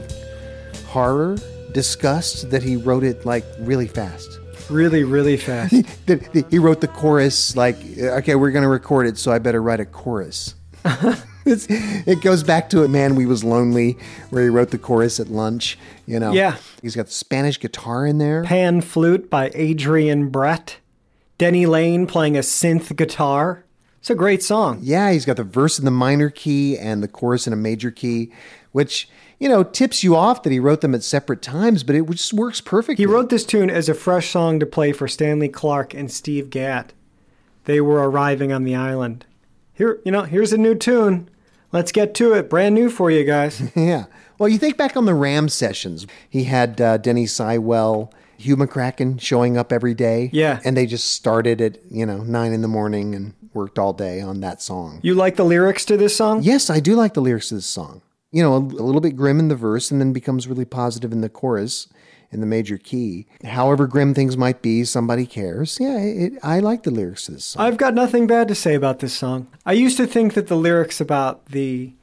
horror, disgust, that he wrote it like really fast. Really, really fast. He wrote the chorus like, okay, we're going to record it, so I better write a chorus. It's, it goes back to a man we was lonely, where he wrote the chorus at lunch. You know, Yeah. He's got Spanish guitar in there. Pan Flute by Adrian Brett. Denny Laine playing a synth guitar. It's a great song. Yeah, he's got the verse in the minor key and the chorus in a major key, which you know, tips you off that he wrote them at separate times, but it just works perfectly. He wrote this tune as a fresh song to play for Stanley Clarke and Steve Gadd. They were arriving on the island. Here, you know, here's a new tune. Let's get to it. Brand new for you guys. Yeah. Well, you think back on the Ram sessions. He had uh, Denny Seiwell, Hugh McCracken showing up every day. Yeah. And they just started at, you know, nine in the morning and worked all day on that song. You like the lyrics to this song? Yes, I do like the lyrics to this song. You know, a, a little bit grim in the verse and then becomes really positive in the chorus in the major key. However grim things might be, somebody cares. Yeah, it, I like the lyrics to this song. I've got nothing bad to say about this song. I used to think that the lyrics about the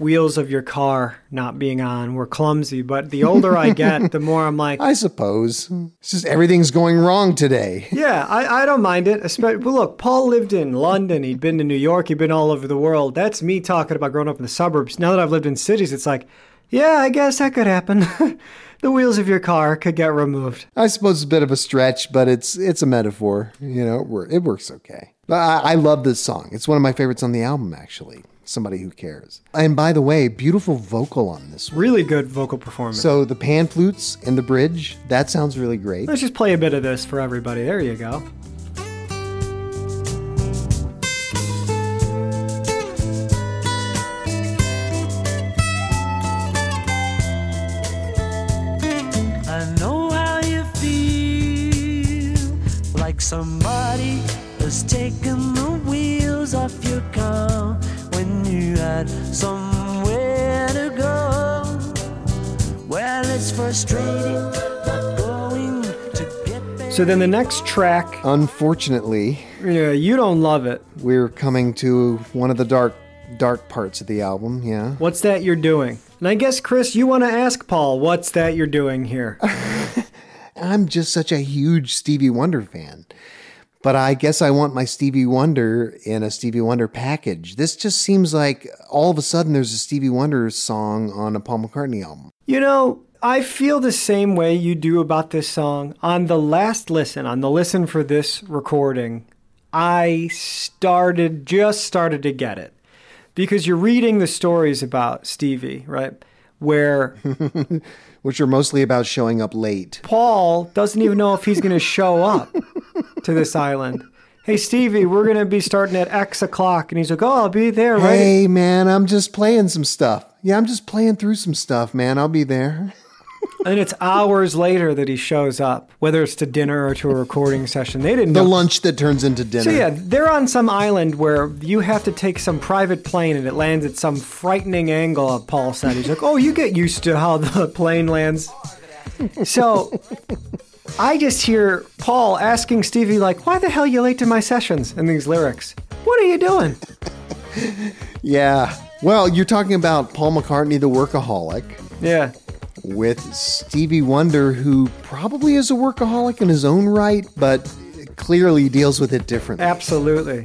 wheels of your car not being on were clumsy, but the older I get, the more I'm like, I suppose. It's just everything's going wrong today. yeah, I, I don't mind it. Especially, but look, Paul lived in London. He'd been to New York. He'd been all over the world. That's me talking about growing up in the suburbs. Now that I've lived in cities, it's like, yeah, I guess that could happen. the wheels of your car could get removed. I suppose it's a bit of a stretch, but it's it's a metaphor. You know, it, works okay. I, I love this song. It's one of my favorites on the album, actually. Somebody who cares. And by the way, beautiful vocal on this one. Really good vocal performance. So the pan flutes and the bridge, that sounds really great. Let's just play a bit of this for everybody. There you go. I know how you feel like somebody has taken the wheels off your car when you had somewhere to go. Well, it's frustrating not going to get there. So then the next track, Unfortunately, yeah, you don't love it. we're coming to one of the dark dark parts of the album, yeah. What's that you're doing? And I guess, Chris, you want to ask Paul, what's that you're doing here? I'm just such a huge Stevie Wonder fan. But I guess I want my Stevie Wonder in a Stevie Wonder package. This just seems like all of a sudden there's a Stevie Wonder song on a Paul McCartney album. You know, I feel the same way you do about this song. On the last listen, on the listen for this recording, I started, just started to get it. Because you're reading the stories about Stevie, right? Where which are mostly about showing up late. Paul doesn't even know if he's going to show up to this island. Hey, Stevie, we're going to be starting at X o'clock. And he's like, oh, I'll be there, right? Hey, man, I'm just playing some stuff. Yeah, I'm just playing through some stuff, man. I'll be there. And it's hours later that he shows up, whether it's to dinner or to a recording session. They didn't The know. lunch that turns into dinner. So yeah, they're on some island where you have to take some private plane and it lands at some frightening angle. Paul said he's like, "Oh, you get used to how the plane lands." So I just hear Paul asking Stevie like, "Why the hell you late to my sessions?" And these lyrics. What are you doing? Yeah. Well, you're talking about Paul McCartney, the workaholic, Yeah. With Stevie Wonder, who probably is a workaholic in his own right, but clearly deals with it differently. Absolutely.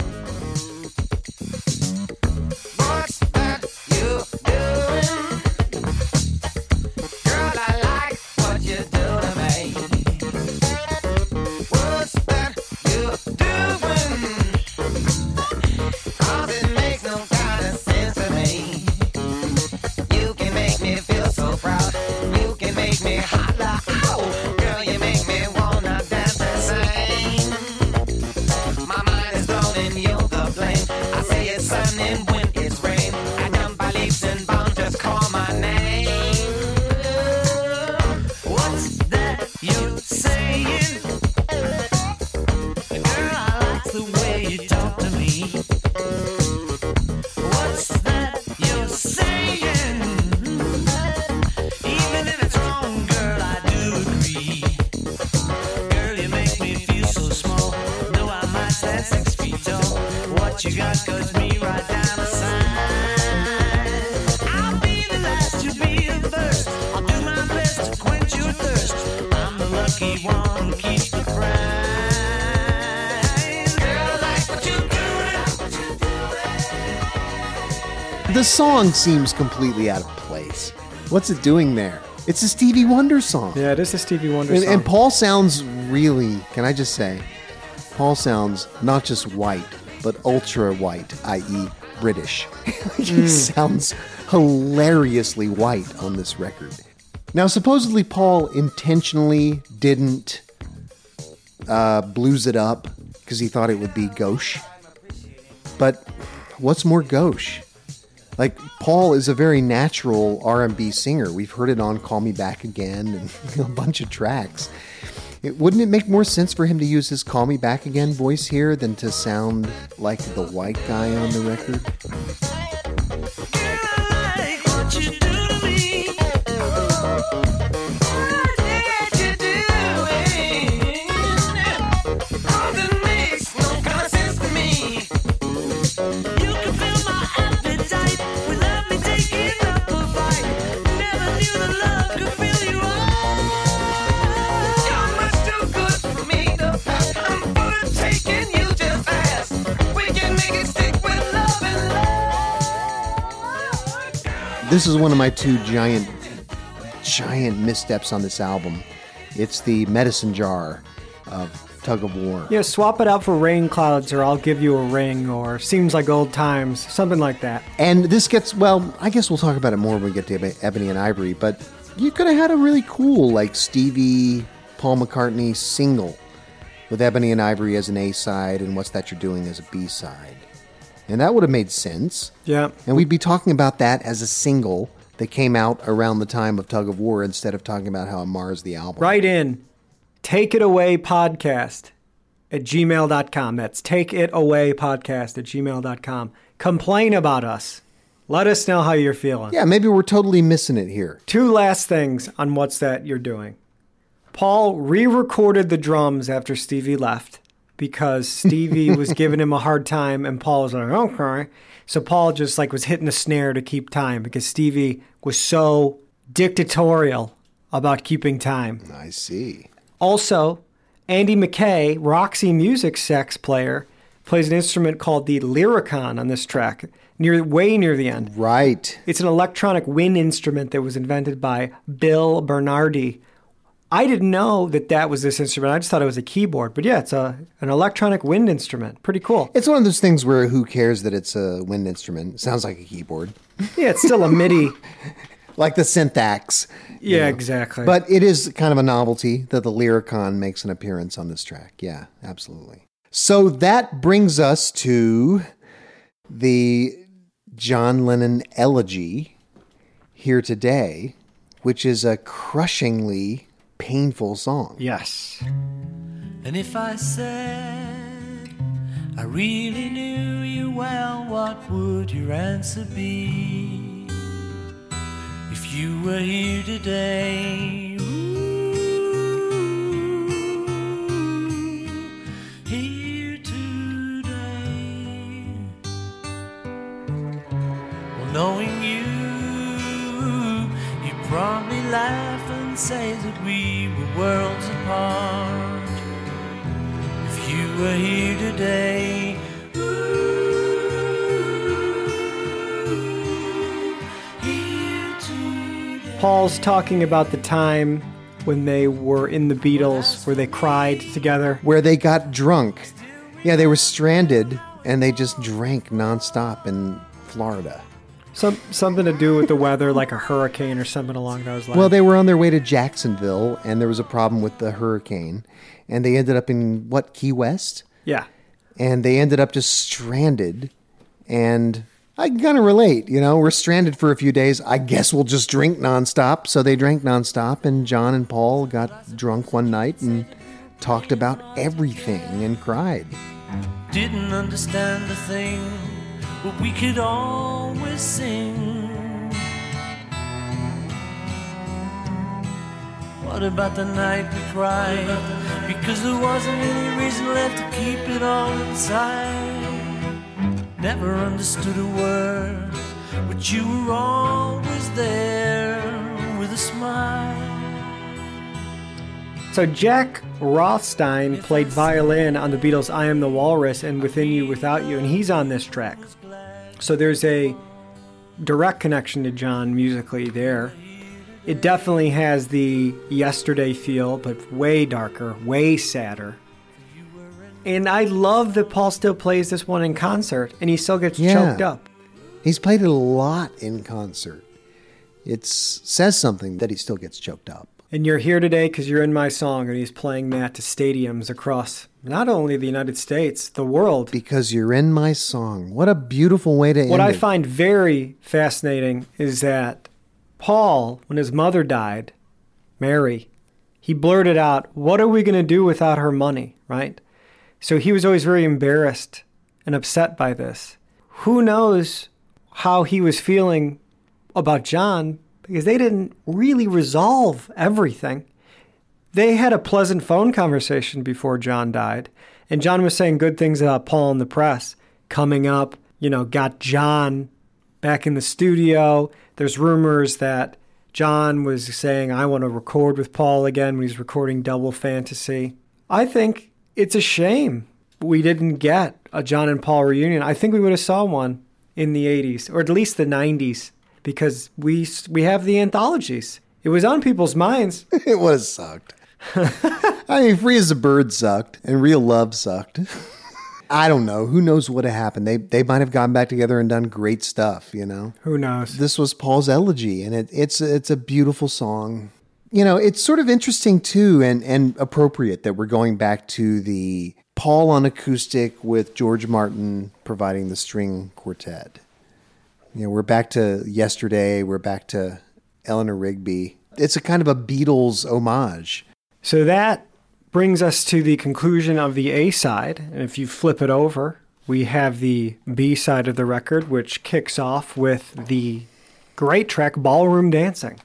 The song seems completely out of place. What's it doing there? It's a Stevie Wonder song. Yeah, it is a Stevie Wonder And, song. and Paul sounds really, can I just say, Paul sounds not just white, but ultra white, i.e., British. he sounds hilariously white on this record. Now, supposedly, Paul intentionally didn't uh, blues it up because he thought it would be gauche. But what's more gauche? Like Paul is a very natural R&B singer. We've heard it on "Call Me Back Again" and a bunch of tracks. It, wouldn't it make more sense for him to use his "Call Me Back Again" voice here than to sound like the white guy on the record? This is one of my two giant, giant missteps on this album. It's the medicine jar of Tug of War. Yeah, swap it out for rain clouds, or I'll give you a ring, or seems like old times, something like that. And this gets, well, I guess we'll talk about it more when we get to Ebony and Ivory, but you could have had a really cool, like, Stevie, Paul McCartney single with Ebony and Ivory as an A side and What's That You're Doing as a B side. And that would have made sense. Yeah. And we'd be talking about that as a single that came out around the time of Tug of War instead of talking about how it mars the album. Write in take it away podcast at gmail.com. That's take it away podcast at gmail.com. Complain about us. Let us know how you're feeling. Yeah, maybe we're totally missing it here. Two last things on what's that you're doing. Paul re recorded the drums after Stevie left because Stevie was giving him a hard time and Paul was like, okay. So Paul just like was hitting the snare to keep time because Stevie was so dictatorial about keeping time. I see. Also, Andy Mackay, Roxy Music sax player, plays an instrument called the Lyricon on this track, near way near the end. Right. It's an electronic wind instrument that was invented by Bill Bernardi. I didn't know that that was this instrument. I just thought it was a keyboard. But yeah, it's a an electronic wind instrument. Pretty cool. It's one of those things where who cares that it's a wind instrument? It sounds like a keyboard. Yeah, it's still a MIDI. Like the SynthAxe. Yeah, know. exactly. But it is kind of a novelty that the Lyricon makes an appearance on this track. Yeah, absolutely. So that brings us to the John Lennon elegy here today, which is a crushingly painful song. yes. And if I said I really knew you well, what would your answer be? If you were here today, ooh, here today. Well, knowing you, you probably laugh and say that we were worlds apart. If you were here today, ooh, here today. Paul's talking about the time when they were in the Beatles where they cried together. Where they got drunk. Yeah, they were stranded and they just drank nonstop in Florida. Some something to do with the weather, like a hurricane or something along those lines. Well, they were on their way to Jacksonville, and there was a problem with the hurricane, and they ended up in what Key West, yeah. and they ended up just stranded. And I can kind of relate, you know, we're stranded for a few days. I guess we'll just drink nonstop. So they drank nonstop, and John and Paul got drunk one night and talked about everything and cried. didn't understand a thing, but we could always sing. What about the night we cried? Because there wasn't any reason left to keep it all inside. Never understood a word, but you were always there with a smile. So Jack Rothstein played violin on the Beatles' "I Am the Walrus" and "Within You, Without You," and he's on this track. So there's a direct connection to John musically there. It definitely has the yesterday feel, but way darker, way sadder. And I love that Paul still plays this one in concert, and he still gets Yeah. choked up. He's played it a lot in concert. It says something that he still gets choked up. And you're here today because you're in my song, and he's playing that to stadiums across not only the United States, the world. Because you're in my song. What a beautiful way to What end I it. find very fascinating is that Paul, when his mother died, Mary, he blurted out, What are we going to do without her money? Right? So he was always very embarrassed and upset by this. Who knows how he was feeling about John because they didn't really resolve everything. They had a pleasant phone conversation before John died, and John was saying good things about Paul in the press. Coming up, you know, got John back in the studio. There's rumors that John was saying, I want to record with Paul again when he's recording Double Fantasy. I think it's a shame we didn't get a John and Paul reunion. I think we would have saw one in the 80s or at least the 90s because we we have the anthologies. It was on people's minds. it have sucked. I mean, Free as a Bird sucked, and Real Love sucked. I don't know. Who knows what happened? They they might have gotten back together and done great stuff. You know. Who knows? This was Paul's elegy, and it, it's it's a beautiful song. You know, it's sort of interesting too, and and appropriate that we're going back to the Paul on acoustic with George Martin providing the string quartet. You know, we're back to yesterday. We're back to Eleanor Rigby. It's a kind of a Beatles homage. So that brings us to the conclusion of the A side. And if you flip it over, we have the B side of the record, which kicks off with the great track Ballroom Dancing.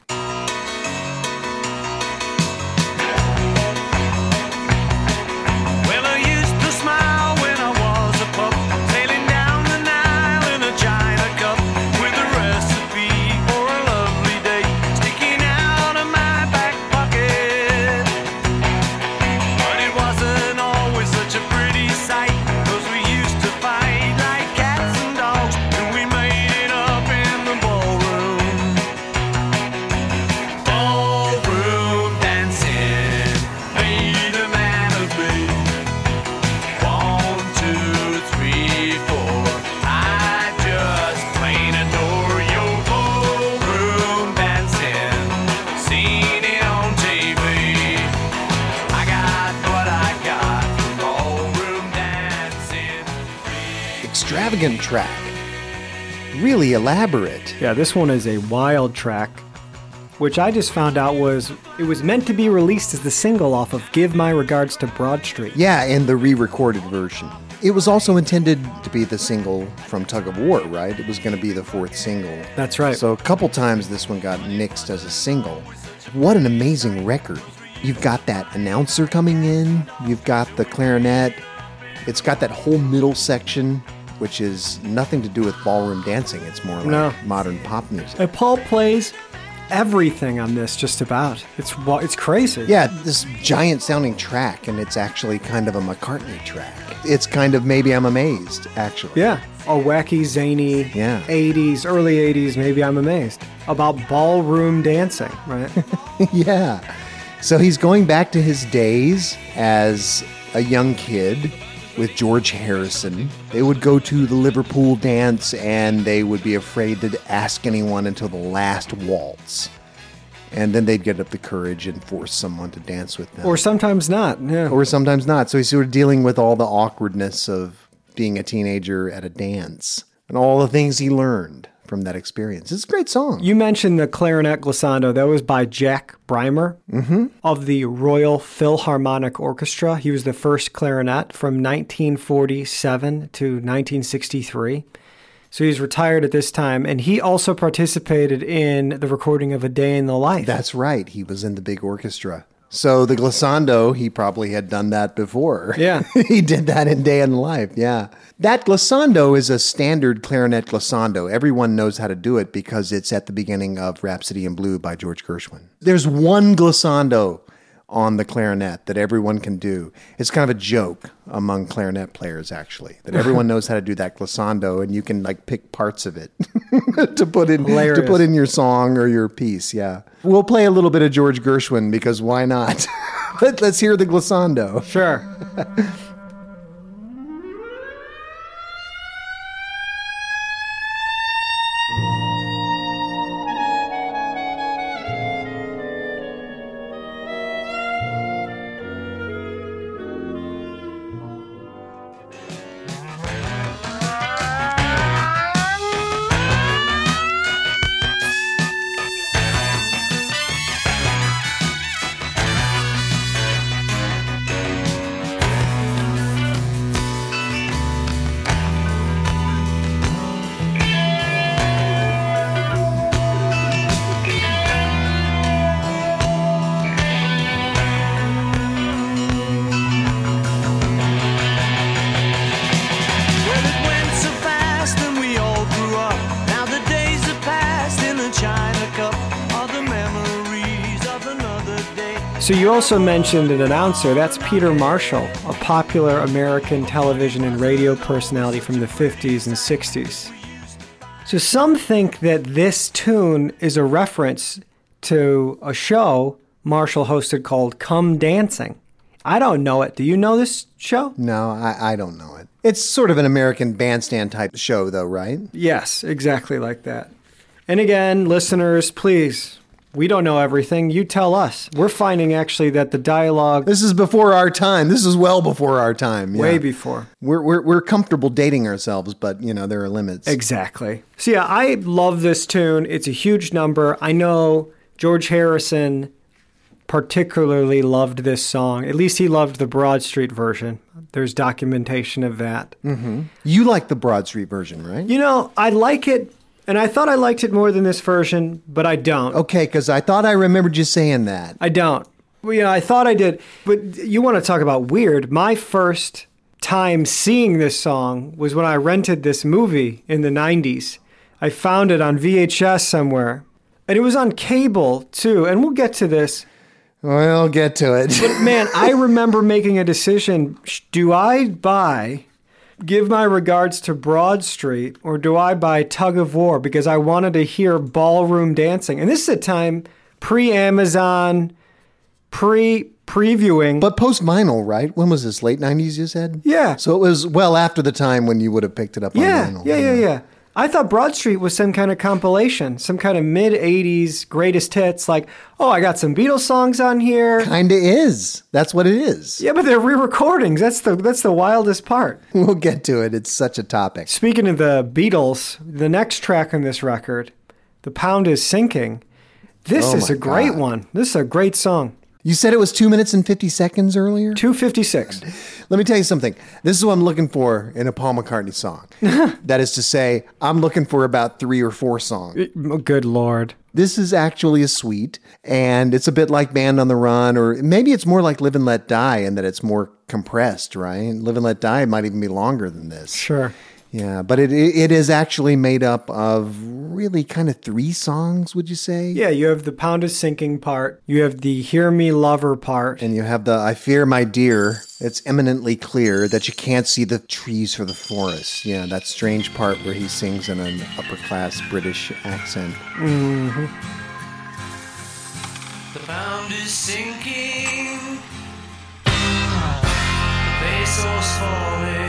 Yeah, this one is a wild track, which I just found out was it was meant to be released as the single off of Give My Regards to Broad Street. Yeah, and the re recorded version. It was also intended to be the single from Tug of War, right? It was going to be the fourth single. That's right. So a couple times this one got mixed as a single. What an amazing record. You've got that announcer coming in, you've got the clarinet, it's got that whole middle section, which is nothing to do with ballroom dancing. It's more like No. modern pop music. And Paul plays everything on this, just about. It's it's crazy. Yeah, this giant sounding track, and it's actually kind of a McCartney track. It's kind of maybe I'm amazed, actually. Yeah. A wacky, zany Yeah. 80s, early 80s, maybe I'm amazed, about ballroom dancing, right? yeah. So he's going back to his days as a young kid with George Harrison. They would go to the Liverpool dance and they would be afraid to ask anyone until the last waltz. And then they'd get up the courage and force someone to dance with them. or sometimes not. Yeah. or sometimes not. So he's sort of dealing with all the awkwardness of being a teenager at a dance and all the things he learned from that experience. It's a great song. You mentioned the clarinet glissando. That was by Jack Brymer mm-hmm. of the Royal Philharmonic Orchestra. He was the first clarinet from 1947 to 1963. So he's retired at this time, and he also participated in the recording of A Day in the Life. That's right. He was in the big orchestra. So the glissando, he probably had done that before. Yeah. he did that in Day in Life. Yeah. That glissando is a standard clarinet glissando. Everyone knows how to do it because it's at the beginning of Rhapsody in Blue by George Gershwin. There's one glissando on the clarinet that everyone can do. It's kind of a joke among clarinet players, actually, that everyone knows how to do that glissando, and you can like pick parts of it to put in to put in your song or your piece. Yeah, we'll play a little bit of George Gershwin because why not? Let, let's hear the glissando. Sure. So you also mentioned an announcer. That's Peter Marshall, a popular American television and radio personality from the 50s and 60s. So some think that this tune is a reference to a show Marshall hosted called Come Dancing. I don't know it. Do you know this show? No, I, I don't know it. It's sort of an American bandstand type show, though, right? Yes, exactly like that. And again, listeners, please, we don't know everything. You tell us. We're finding actually that the dialogue This is before our time. This is well before our time. yeah. way before. We're, we're, we're comfortable dating ourselves, but, you know, there are limits. Exactly. So yeah, I love this tune. It's a huge number. I know George Harrison particularly loved this song. At least he loved the Broad Street version. There's documentation of that. Mm-hmm. You like the Broad Street version, right? You know, I like it, and I thought I liked it more than this version, but I don't. Okay, because I thought I remembered you saying that. I don't. Well, you know, I thought I did, but you want to talk about weird. My first time seeing this song was when I rented this movie in the 90s. I found it on VHS somewhere, and it was on cable too. And we'll get to this. We'll get to it. But man, I remember making a decision do I buy, give my regards to Broad Street, or do I buy Tug of War? Because I wanted to hear ballroom dancing. And this is a time pre Amazon, pre previewing. But post vinyl, right? When was this? Late 90s, you said? Yeah. So it was well after the time when you would have picked it up on yeah, vinyl. yeah, yeah, yeah. I thought Broad Street was some kind of compilation, some kind of mid 80s greatest hits, like, oh, I got some Beatles songs on here. Kinda is. That's what it is. Yeah, but they're re-recordings. That's the that's the wildest part. We'll get to it. It's such a topic. Speaking of the Beatles, the next track on this record, "The Pound Is Sinking," this Oh is a great God. one. This is a great song. You said it was two minutes and 50 seconds earlier? Two fifty six. Let me tell you something. This is what I'm looking for in a Paul McCartney song. that is to say, I'm looking for about three or four songs. Good lord. This is actually a suite, and it's a bit like Band on the Run, or maybe it's more like Live and Let Die in that it's more compressed, right? Live and Let Die might even be longer than this. Sure. Yeah, but it it is actually made up of really kind of three songs, would you say? Yeah, you have the "Pound Is Sinking" part. You have the "Hear Me Lover" part. And you have the I fear my dear. It's eminently clear that you can't see the trees for the forest. Yeah, that strange part where he sings in an upper class British accent. Mm-hmm. The pound is sinking. The peso's falling.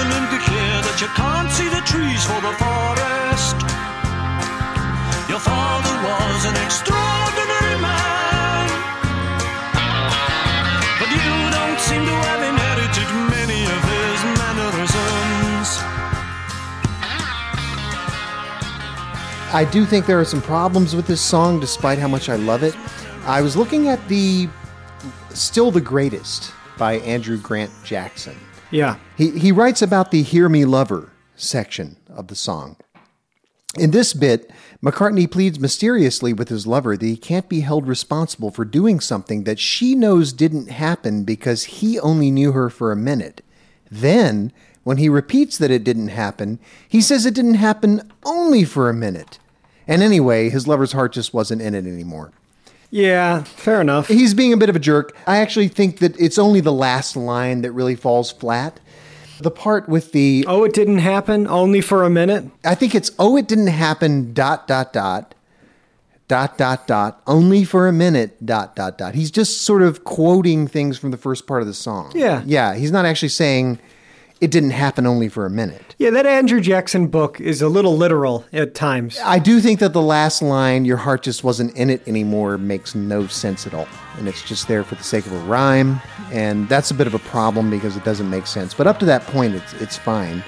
It's eminently that you can't see the trees for the forest. Your father was an extraordinary man. But you don't seem to have inherited many of his mannerisms. I do think there are some problems with this song, despite how much I love it. I was looking at the Still the Greatest by Andrew Grant Jackson. Yeah. He, he writes about the Hear Me Lover section of the song. In this bit, McCartney pleads mysteriously with his lover that he can't be held responsible for doing something that she knows didn't happen because he only knew her for a minute. Then, when he repeats that it didn't happen, he says it didn't happen only for a minute. And anyway, his lover's heart just wasn't in it anymore. Yeah, fair enough. He's being a bit of a jerk. I actually think that it's only the last line that really falls flat. The part with the Oh, it didn't happen only for a minute? I think it's oh it didn't happen dot dot dot dot dot dot only for a minute dot dot dot. He's just sort of quoting things from the first part of the song. Yeah. Yeah, he's not actually saying it didn't happen only for a minute. Yeah, that Andrew Jackson book is a little literal at times. I do think that the last line, your heart just wasn't in it anymore, makes no sense at all. And it's just there for the sake of a rhyme. And that's a bit of a problem because it doesn't make sense. But up to that point, it's, it's fine.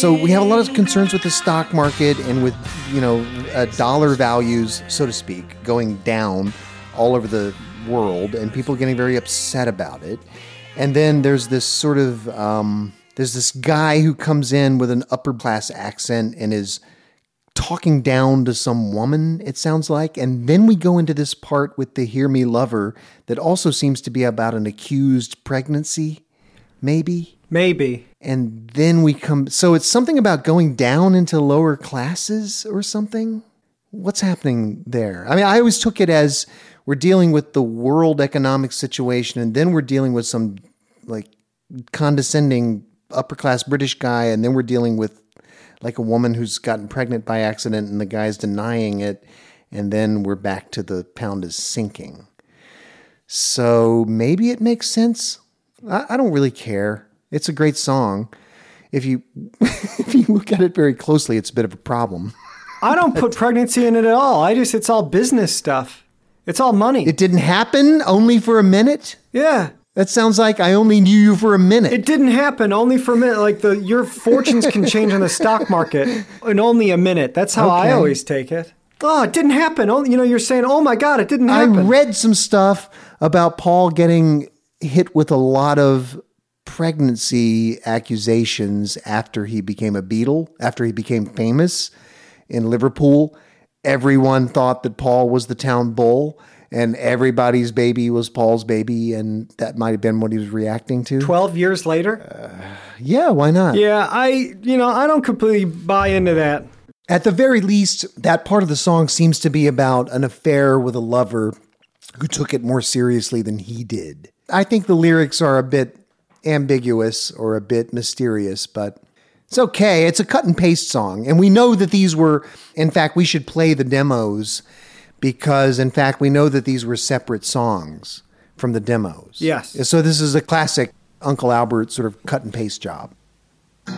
So we have a lot of concerns with the stock market and with, you know, uh, dollar values, so to speak, going down all over the world and people getting very upset about it. And then there's this sort of, um, there's this guy who comes in with an upper class accent and is talking down to some woman, it sounds like. And then we go into this part with the Hear Me Lover that also seems to be about an accused pregnancy, maybe. Maybe. And then we come. So it's something about going down into lower classes or something? What's happening there? I mean, I always took it as we're dealing with the world economic situation and then we're dealing with some like condescending upper class British guy and then we're dealing with like a woman who's gotten pregnant by accident and the guy's denying it and then we're back to the pound is sinking. So maybe it makes sense. I, I don't really care. It's a great song. If you if you look at it very closely, it's a bit of a problem. I don't put pregnancy in it at all. I just, it's all business stuff. It's all money. It didn't happen only for a minute. yeah. That sounds like I only knew you for a minute. It didn't happen only for a minute. Like the your fortunes can change on the stock market in only a minute. That's how I always take it. Oh, it didn't happen. Oh, you know, you're saying, "Oh my God, it didn't happen." I read some stuff about Paul getting hit with a lot of pregnancy accusations after he became a Beatle, after he became famous in Liverpool. Everyone thought that Paul was the town bull and everybody's baby was Paul's baby, and that might have been what he was reacting to. Twelve years later. Uh, yeah, why not? Yeah, I, you know, I don't completely buy into that. At the very least, that part of the song seems to be about an affair with a lover who took it more seriously than he did. I think the lyrics are a bit ambiguous or a bit mysterious, but it's okay. It's a cut and paste song. And we know that these were, in fact, we should play the demos because, in fact, we know that these were separate songs from the demos. Yes. So this is a classic Uncle Albert sort of cut and paste job. The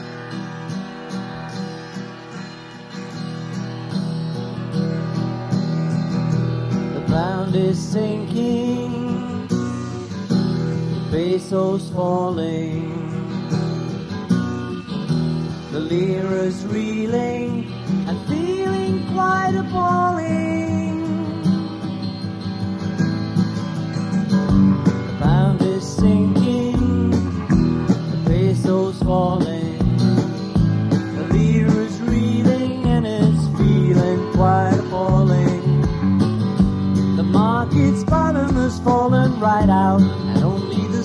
pound is sinking, the peso's falling, the lira's reeling and feeling quite appalling. The pound is sinking, the peso's falling, the lira's reeling and it's feeling quite appalling. The market's bottom has fallen right out,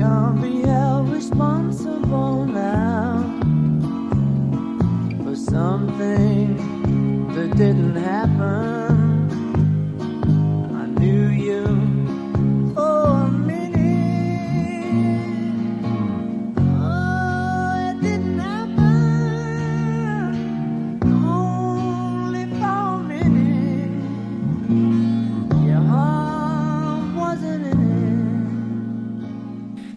Can't be held responsible now for something that didn't happen.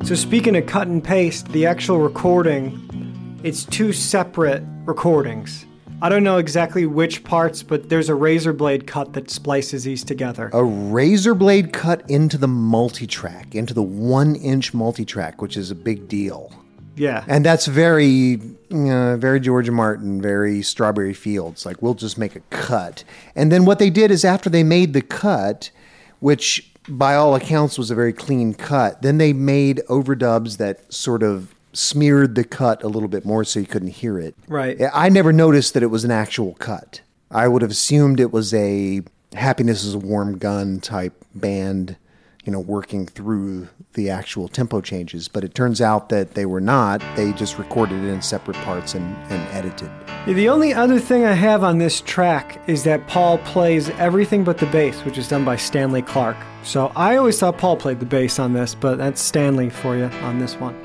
So speaking of cut and paste, the actual recording it's two separate recordings. I don't know exactly which parts, but there's a razor blade cut that splices these together. A razor blade cut into the multi-track, into the one-inch multi-track, which is a big deal. Yeah. And that's very, uh, very George Martin, very Strawberry Fields. Like we'll just make a cut. And then what they did is after they made the cut, which by all accounts was a very clean cut, then they made overdubs that sort of smeared the cut a little bit more so you couldn't hear it. Right. I never noticed that it was an actual cut. I would have assumed it was a Happiness is a Warm Gun type band, you know, working through the actual tempo changes. But it turns out that they were not. They just recorded it in separate parts and, and edited. The only other thing I have on this track is that Paul plays everything but the bass, which is done by Stanley Clarke. So I always thought Paul played the bass on this, but that's Stanley for you on this one.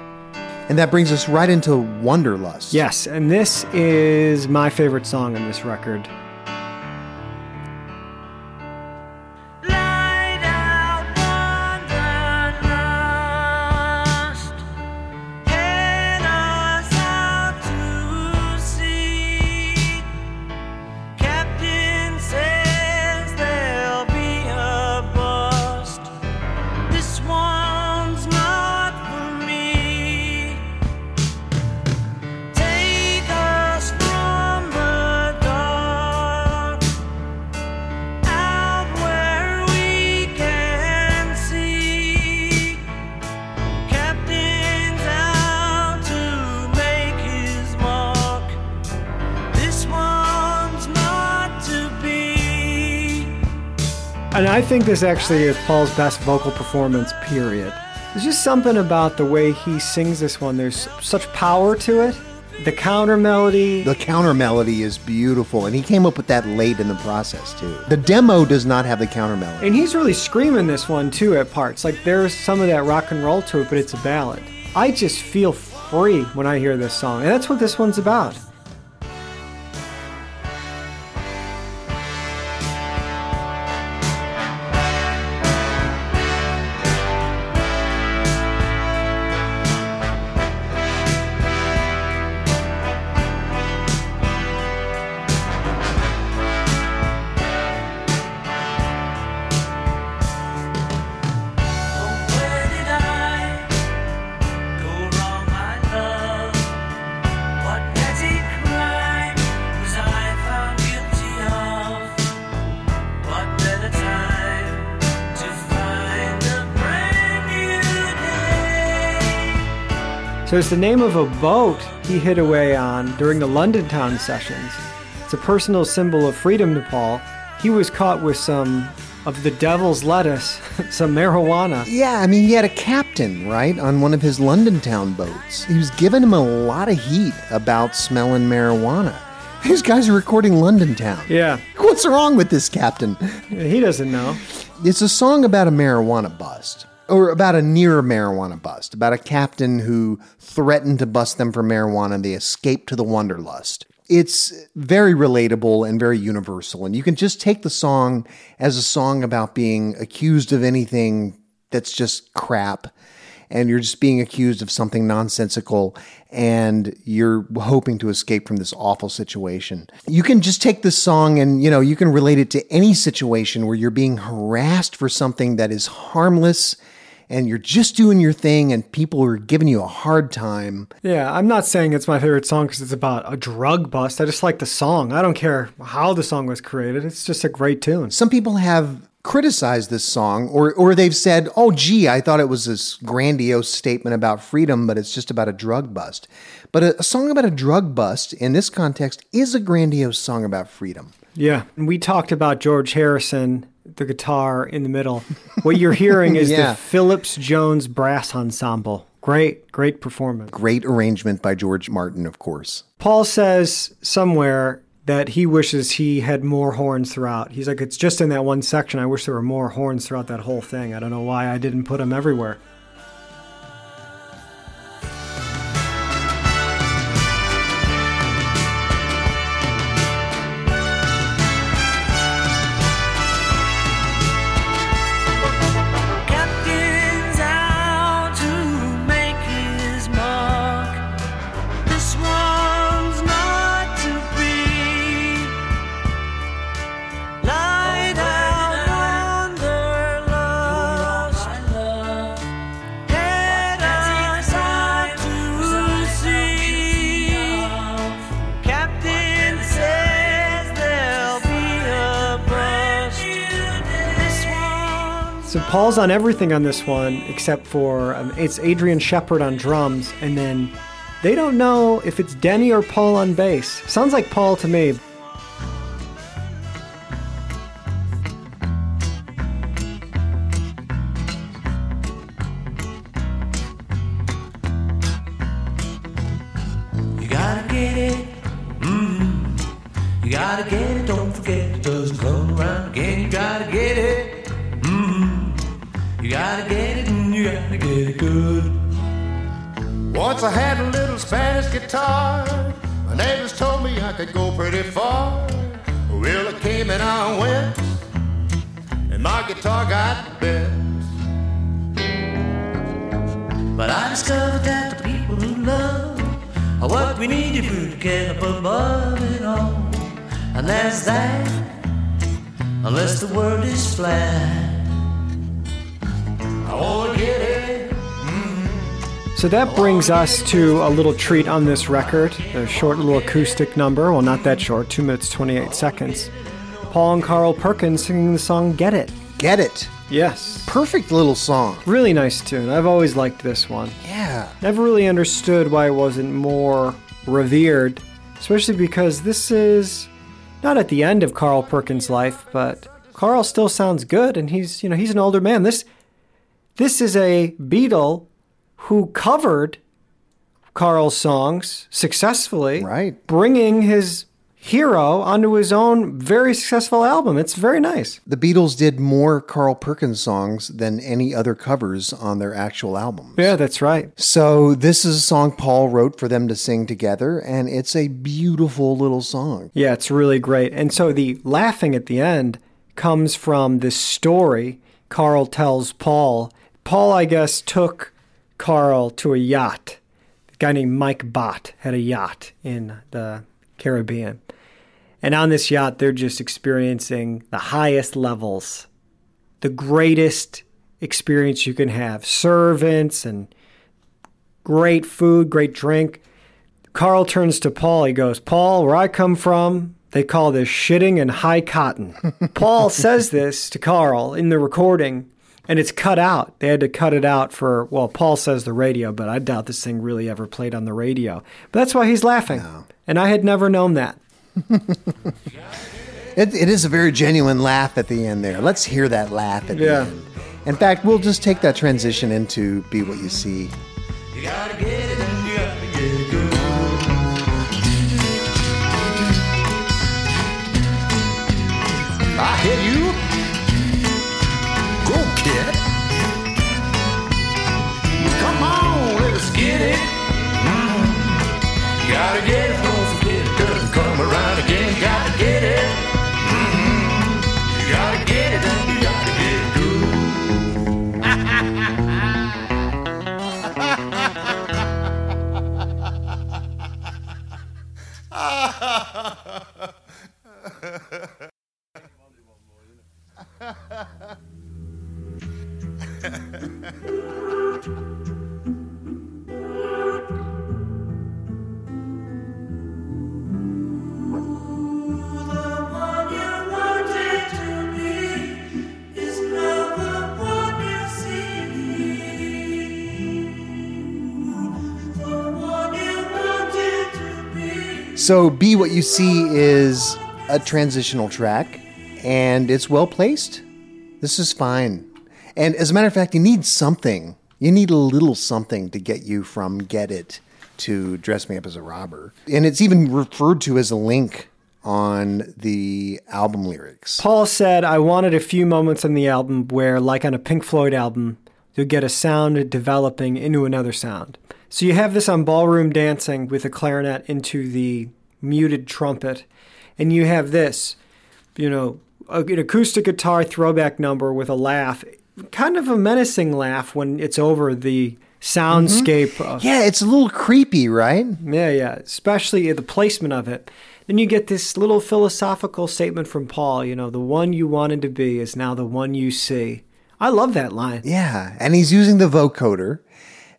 And that brings us right into Wanderlust. Yes, and this is my favorite song on this record. Think this actually is Paul's best vocal performance, period. There's just something about the way he sings this one. There's such power to it. The counter melody. The counter melody is beautiful, and he came up with that late in the process, too. The demo does not have the counter melody. And he's really screaming this one too at parts. Like there's some of that rock and roll to it, but it's a ballad. I just feel free when I hear this song. And that's what this one's about. So it's the name of a boat he hid away on during the London Town sessions. It's a personal symbol of freedom to Paul. He was caught with some of the devil's lettuce, some marijuana. Yeah, I mean, he had a captain, right, on one of his London town boats. He was giving him a lot of heat about smelling marijuana. These guys are recording London Town. Yeah, What's wrong with this captain? he doesn't know. It's a song about a marijuana bust, or about a near marijuana bust, about a captain who threatened to bust them for marijuana. They escaped to the Wanderlust. It's very relatable and very universal, and you can just take the song as a song about being accused of anything that's just crap and you're just being accused of something nonsensical and you're hoping to escape from this awful situation. You can just take this song and, you know, you can relate it to any situation where you're being harassed for something that is harmless and you're just doing your thing and people are giving you a hard time. Yeah, I'm not saying it's my favorite song because it's about a drug bust. I just like the song. I don't care how the song was created. It's just a great tune. Some people have criticized this song or or they've said, "Oh gee, I thought it was this grandiose statement about freedom, but it's just about a drug bust." But a, a song about a drug bust in this context is a grandiose song about freedom. Yeah, and we talked about George Harrison, the guitar in the middle. What you're hearing is Yeah. the Phillips Jones Brass Ensemble. Great, great performance. Great arrangement by George Martin, of course. Paul says somewhere that he wishes he had more horns throughout. He's like, it's just in that one section. I wish there were more horns throughout that whole thing. I don't know why I didn't put them everywhere. Paul's on everything on this one except for um, it's Adrian Sheppard on drums, and then they don't know if it's Denny or Paul on bass. Sounds like Paul to me. Guitar got bent. But I discovered that the people who love are what we need if we get up above it all. And that's that, unless the world is flat. I wanna get it. So that brings us to a little treat on this record, a short little acoustic number. Well, not that short, 2 minutes 28 seconds. Paul and Carl Perkins singing the song Get It. Get it. Yes. Perfect little song. Really nice tune. I've always liked this one. Yeah. Never really understood why it wasn't more revered, especially because this is not at the end of Carl Perkins' life, but Carl still sounds good and he's, you know, he's an older man. This this is a Beatle who covered Carl's songs successfully, Right. bringing his hero onto his own very successful album. It's very nice. The Beatles did more Carl Perkins songs than any other covers on their actual albums. Yeah, that's right. So this is a song Paul wrote for them to sing together, and it's a beautiful little song. Yeah, it's really great. And so the laughing at the end comes from this story Carl tells Paul. Paul, I guess, took Carl to a yacht. A guy named Mike Bott had a yacht in the Caribbean. And on this yacht, they're just experiencing the highest levels, the greatest experience you can have. Servants and great food, great drink. Carl turns to Paul. He goes, Paul, where I come from, they call this shitting and high cotton. Paul says this to Carl in the recording, and it's cut out. They had to cut it out for, well, Paul says the radio, but I doubt this thing really ever played on the radio. But that's why he's laughing. And I had never known that. It, it is a very genuine laugh at the end there. Let's hear that laugh at Yeah. the end. In fact, we'll just take that transition into Be What You See. You gotta get it and you gotta get it good. I hear you. Go, kid. Come on, let's get it. You gotta get it, So, Be What You See is a transitional track, and it's well placed. This is fine. And as a matter of fact, you need something. You need a little something to get you from Get It to Dress Me Up as a Robber. And it's even referred to as a link on the album lyrics. Paul said, I wanted a few moments on the album where, like on a Pink Floyd album, you'll get a sound developing into another sound. So you have this on Ballroom Dancing with a clarinet into the muted trumpet, and you have this, you know, an acoustic guitar throwback number with a laugh, kind of a menacing laugh when it's over the soundscape mm-hmm. of Yeah, it's a little creepy, right? yeah, yeah, especially the placement of it. Then you get this little philosophical statement from Paul, you know, the one you wanted to be is now the one you see. I love that line. Yeah, and he's using the vocoder,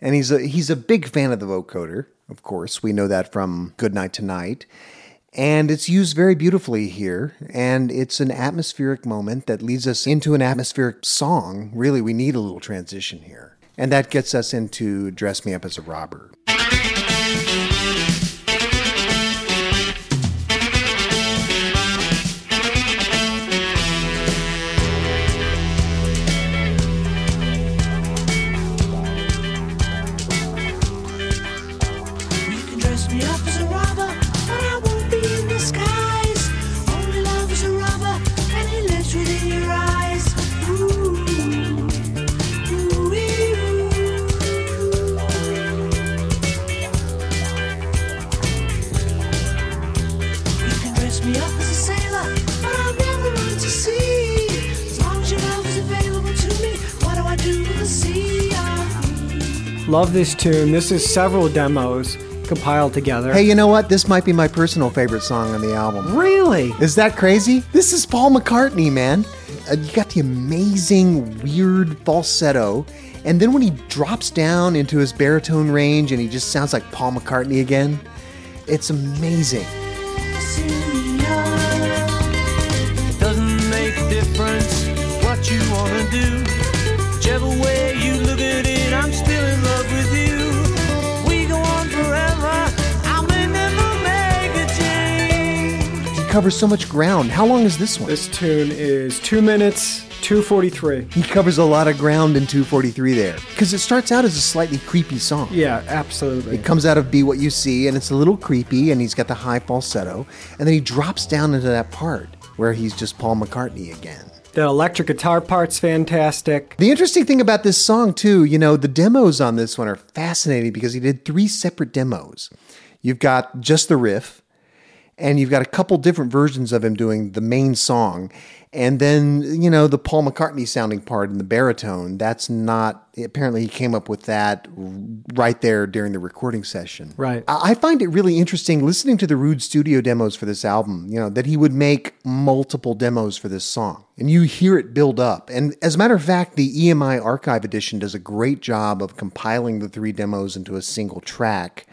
and he's a he's a big fan of the vocoder. Of course, we know that from Good Night Tonight. And it's used very beautifully here. And it's an atmospheric moment that leads us into an atmospheric song. Really, we need a little transition here. And that gets us into Dress Me Up as a Robber. Love this tune. This is several demos compiled together. Hey, you know what? This might be my personal favorite song on the album. really? Is that crazy? This is Paul McCartney, man. Uh, you got the amazing, weird falsetto, and then when he drops down into his baritone range and he just sounds like Paul McCartney again, it's amazing. Covers so much ground. How long is this one? This tune is two minutes, 243. He covers a lot of ground in 243 there. Because it starts out as a slightly creepy song. Yeah, absolutely. It comes out of Be What You See, and it's a little creepy, and he's got the high falsetto, and then he drops down into that part where he's just Paul McCartney again. The electric guitar part's fantastic. The interesting thing about this song, too, you know, the demos on this one are fascinating because he did three separate demos. You've got just the riff, and you've got a couple different versions of him doing the main song. And then, you know, the Paul McCartney sounding part in the baritone, that's not, apparently he came up with that right there during the recording session. Right. I I find it really interesting listening to the Rude studio demos for this album, you know, that he would make multiple demos for this song. And you hear it build up. And as a matter of fact, the EMI archive edition does a great job of compiling the three demos into a single track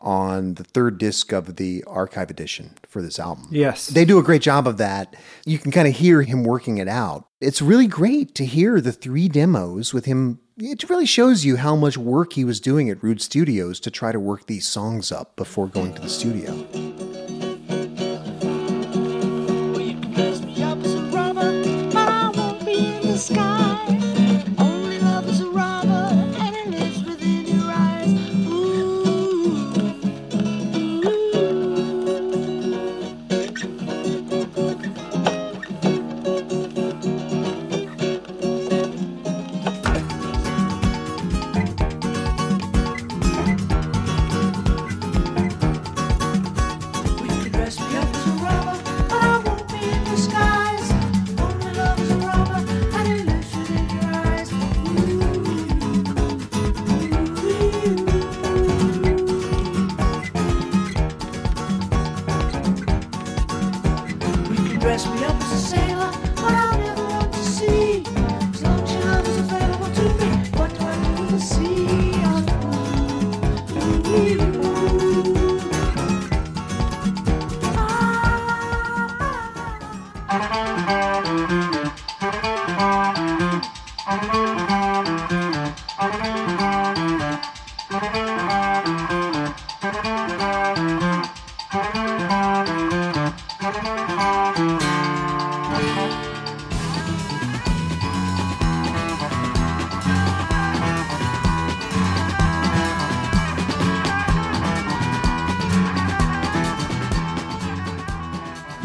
on the third disc of the archive edition for this album. Yes. They do a great job of that. You can kind of hear him working it out. It's really great to hear the three demos with him. It really shows you how much work he was doing at Rude Studios to try to work these songs up before going to the studio.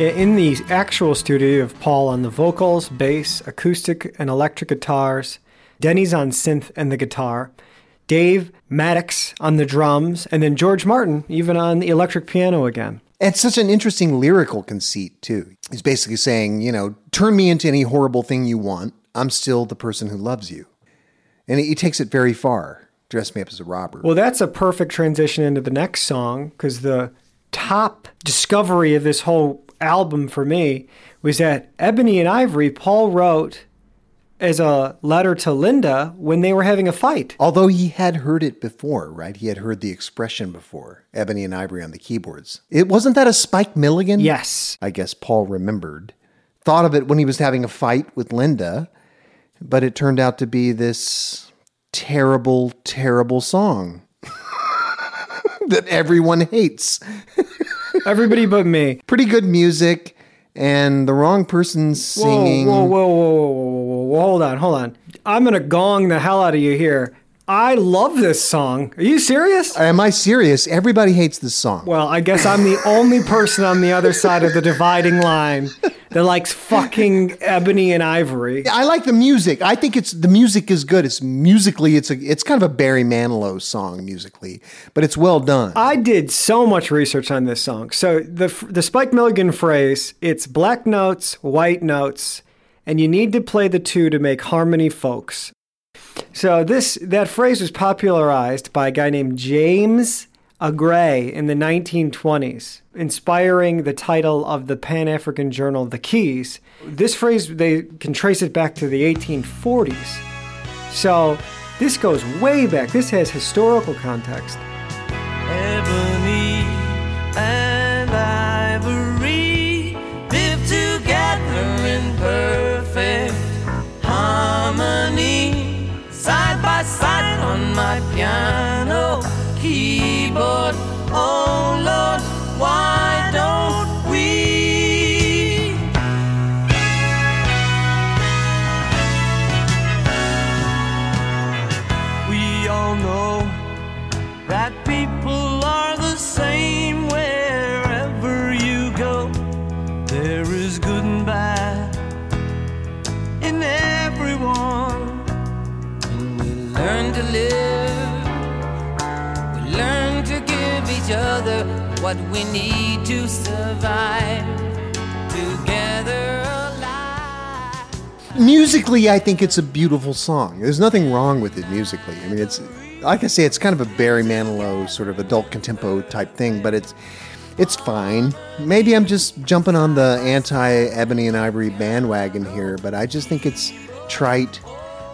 In the actual studio, of Paul on the vocals, bass, acoustic, and electric guitars. Denny's on synth and the guitar. Dave Mattacks on the drums, and then George Martin even on the electric piano again. It's such an interesting lyrical conceit, too. He's basically saying, you know, turn me into any horrible thing you want. I'm still the person who loves you. And he takes it very far. Dress me up as a robber. Well, that's a perfect transition into the next song because the top discovery of this whole album for me was that Ebony and Ivory, Paul wrote as a letter to Linda when they were having a fight. Although he had heard it before, right? He had heard the expression before, Ebony and Ivory on the keyboards. It wasn't that a Spike Milligan? Yes. I guess Paul remembered. Thought of it when he was having a fight with Linda, but it turned out to be this terrible, terrible song that everyone hates. Everybody but me. Pretty good music, and the wrong person singing. Whoa, whoa, whoa, whoa, whoa, whoa, whoa, whoa, hold on, hold on. I'm gonna gong the hell out of you here. I love this song. Are you serious? Am I serious? Everybody hates this song. Well, I guess I'm the only person on the other side of the dividing line that likes fucking ebony and ivory. I like the music. I think it's the music is good. It's musically, it's a, it's kind of a Barry Manilow song musically, but it's well done. I did so much research on this song. So the the Spike Milligan phrase, it's black notes, white notes, and you need to play the two to make harmony, folks. So this that phrase was popularized by a guy named James Aggrey in the 1920s, inspiring the title of the Pan-African journal The Keys. This phrase they can trace it back to the 1840s. So this goes way back. This has historical context. Ebony and ivory live together in perfect harmony, side by side on my piano keyboard. Oh Lord, why other what we need to survive. Together musically, I think it's a beautiful song. There's nothing wrong with it musically. I mean, it's like I say, it's kind of a Barry Manilow sort of adult contempo type thing, but it's it's fine. Maybe I'm just jumping on the anti Ebony and Ivory bandwagon here, but I just think it's trite.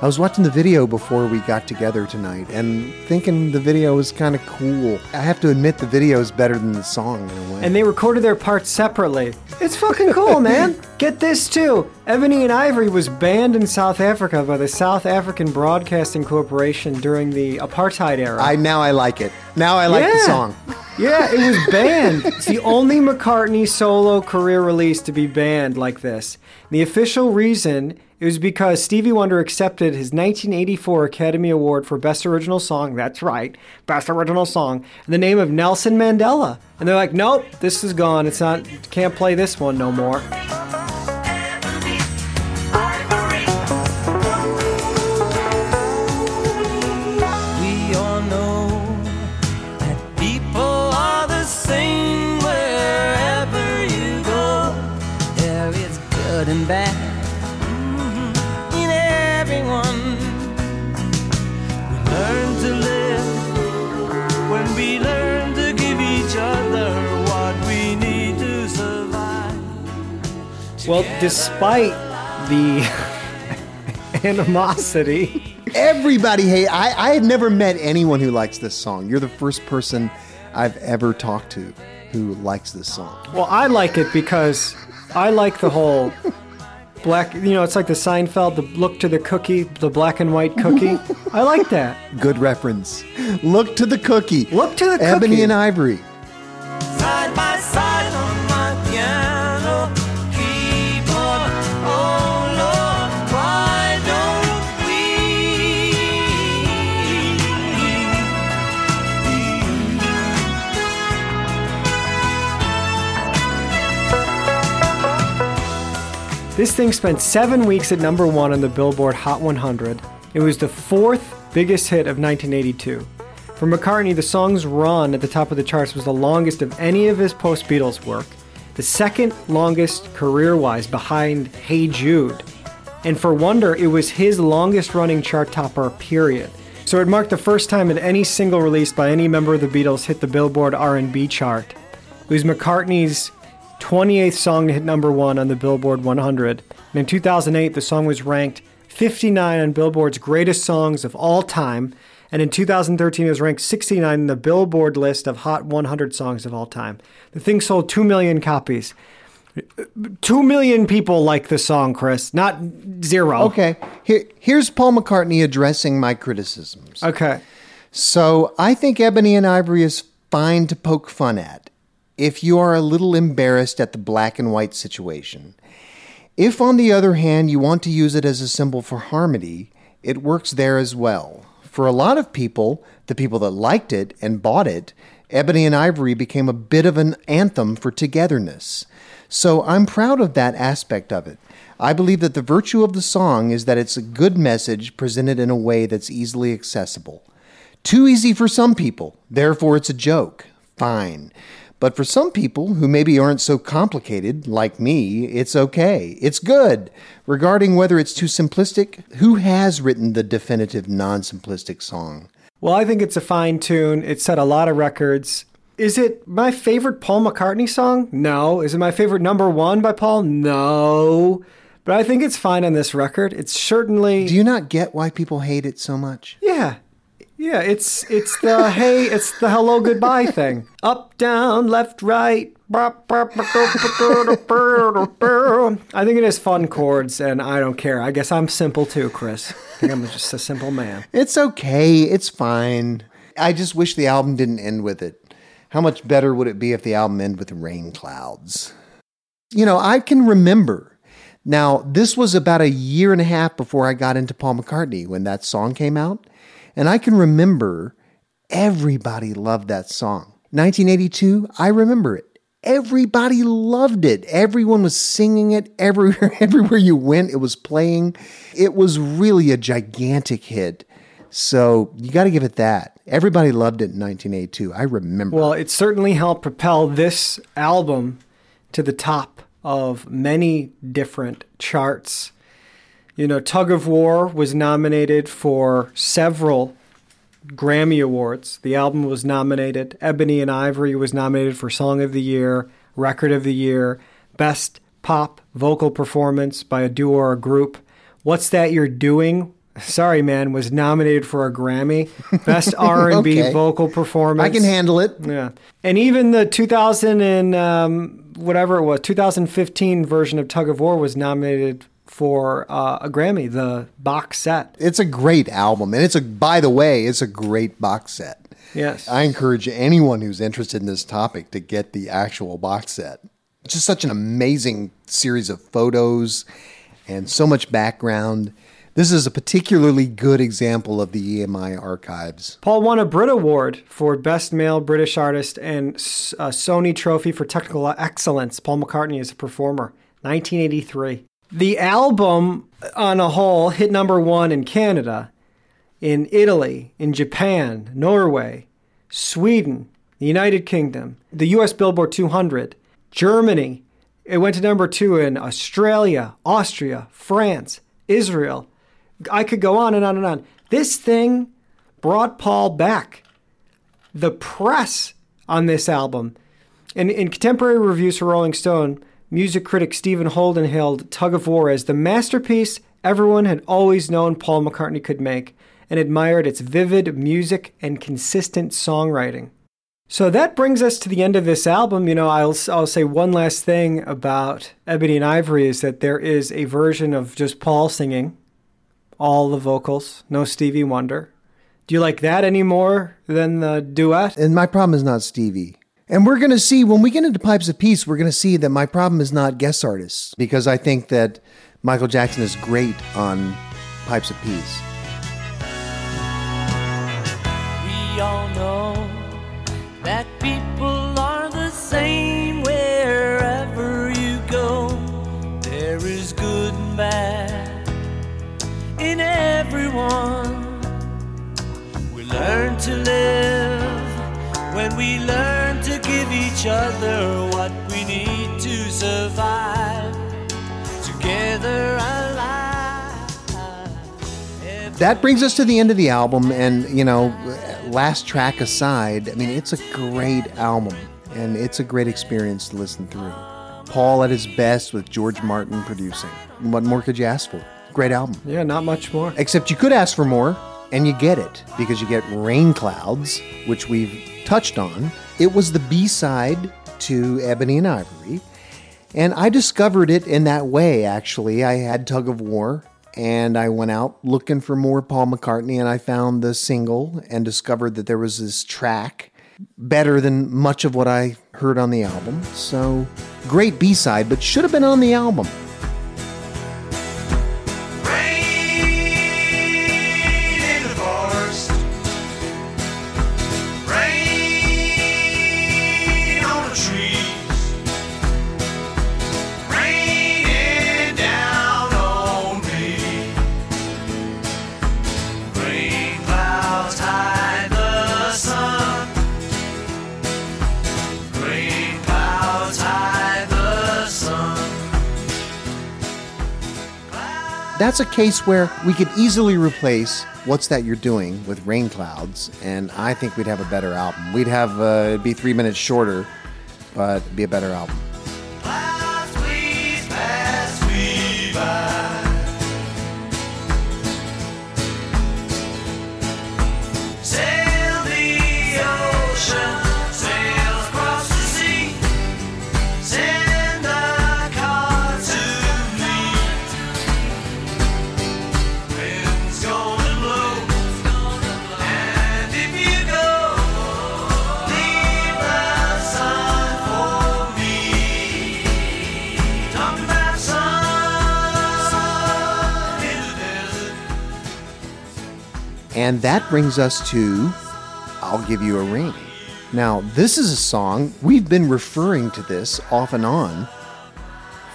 I was watching the video before we got together tonight and thinking the video was kind of cool. I have to admit the video is better than the song in a way. And they recorded their parts separately. It's fucking cool, man. Get this too. Ebony and Ivory was banned in South Africa by the South African Broadcasting Corporation during the apartheid era. I now I like it. Now I like the song. Yeah, it was banned. It's the only McCartney solo career release to be banned like this. The official reason it was because Stevie Wonder accepted his 1984 Academy Award for Best Original Song. That's right, Best Original Song. In the name of Nelson Mandela, and they're like, nope, this is gone. It's not. Can't play this one no more. Well, despite the animosity. Everybody hate. I, I had never met anyone who likes this song. You're the first person I've ever talked to who likes this song. Well, I like it because I like the whole black. You know, it's like the Seinfeld, the look to the cookie, the black and white cookie. I like that. Good reference. Look to the cookie. Look to the Ebony cookie. and Ivory. This thing spent seven weeks at number one on the Billboard Hot 100. It was the fourth biggest hit of 1982. For McCartney, the song's run at the top of the charts was the longest of any of his post Beatles work, the second longest career wise behind Hey Jude. And for Wonder, it was his longest running chart topper, period. So it marked the first time that any single released by any member of the Beatles hit the Billboard R&B chart. It was McCartney's 28th song to hit number one on the Billboard 100. And in 2008, the song was ranked 59 on Billboard's greatest songs of all time. And in 2013, it was ranked 69 in the Billboard list of Hot 100 songs of all time. The thing sold 2 million copies. 2 million people like the song, Chris, not zero. Okay, here, here's Paul McCartney addressing my criticisms. Okay. So I think Ebony and Ivory is fine to poke fun at if you are a little embarrassed at the black and white situation. If, on the other hand, you want to use it as a symbol for harmony, it works there as well. For a lot of people, the people that liked it and bought it, Ebony and Ivory became a bit of an anthem for togetherness. So I'm proud of that aspect of it. I believe that the virtue of the song is that it's a good message presented in a way that's easily accessible. Too easy for some people, therefore it's a joke. Fine. But for some people who maybe aren't so complicated, like me, it's okay. It's good. Regarding whether it's too simplistic, who has written the definitive non simplistic song? Well, I think it's a fine tune. It set a lot of records. Is it my favorite Paul McCartney song? No. Is it my favorite number one by Paul? No. But I think it's fine on this record. It's certainly. Do you not get why people hate it so much? Yeah. Yeah, it's it's the hey, it's the hello goodbye thing. Up, down, left, right. I think it has fun chords, and I don't care. I guess I'm simple too, Chris. I think I'm just a simple man. It's okay. It's fine. I just wish the album didn't end with it. How much better would it be if the album ended with rain clouds? You know, I can remember. Now, this was about a year and a half before I got into Paul McCartney when that song came out. And I can remember everybody loved that song. 1982, I remember it. Everybody loved it. Everyone was singing it everywhere. Everywhere you went, it was playing. It was really a gigantic hit. So you got to give it that. Everybody loved it in 1982. I remember. Well, it certainly helped propel this album to the top of many different charts. You know, Tug of War was nominated for several Grammy Awards. The album was nominated. Ebony and Ivory was nominated for Song of the Year, Record of the Year, Best Pop Vocal Performance by a Duo or a Group. What's That You're Doing? Sorry, man, was nominated for a Grammy. Best R&B Okay. Vocal Performance. I can handle it. Yeah, and even the 2000 and um, whatever it was, 2015 version of Tug of War was nominated for uh, a Grammy, the box set. It's a great album. And it's a, by the way, it's a great box set. Yes, I encourage anyone who's interested in this topic to get the actual box set. It's just such an amazing series of photos and so much background. This is a particularly good example of the EMI archives. Paul won a Brit Award for Best Male British Artist and a Sony Trophy for Technical Excellence. Paul McCartney is a performer, 1983. The album, on a whole, hit number one in Canada, in Italy, in Japan, Norway, Sweden, the United Kingdom, the US Billboard 200, Germany. It went to number two in Australia, Austria, France, Israel. I could go on and on and on. This thing brought Paul back. The press on this album, in, in contemporary reviews for Rolling Stone, music critic Stephen Holden hailed Tug of War as the masterpiece everyone had always known Paul McCartney could make and admired its vivid music and consistent songwriting. So that brings us to the end of this album. You know, I'll, I'll say one last thing about Ebony and Ivory is that there is a version of just Paul singing all the vocals, no Stevie Wonder. Do you like that any more than the duet? And my problem is not Stevie. And we're going to see when we get into Pipes of Peace, we're going to see that my problem is not guest artists because I think that Michael Jackson is great on Pipes of Peace. We all know that people are the same wherever you go. There is good and bad in everyone. We learn to live when we learn to give each other what we need to survive. Together alive. That brings us to the end of the album. And, you know, last track aside, I mean, it's a great album and it's a great experience to listen through. Paul at his best with George Martin producing. What more could you ask for? Great album. Yeah, not much more. Except you could ask for more, and you get it because you get Rain Clouds, which we've touched on. It was the B side to Ebony and Ivory. And I discovered it in that way, actually. I had Tug of War, and I went out looking for more Paul McCartney, and I found the single and discovered that there was this track better than much of what I heard on the album. So, great B side, but should have been on the album. A case where we could easily replace What's That You're Doing with Rain Clouds, and I think we'd have a better album. We'd have, uh, it'd be three minutes shorter, but it'd be a better album. And that brings us to I'll Give You a Ring. Now, this is a song, we've been referring to this off and on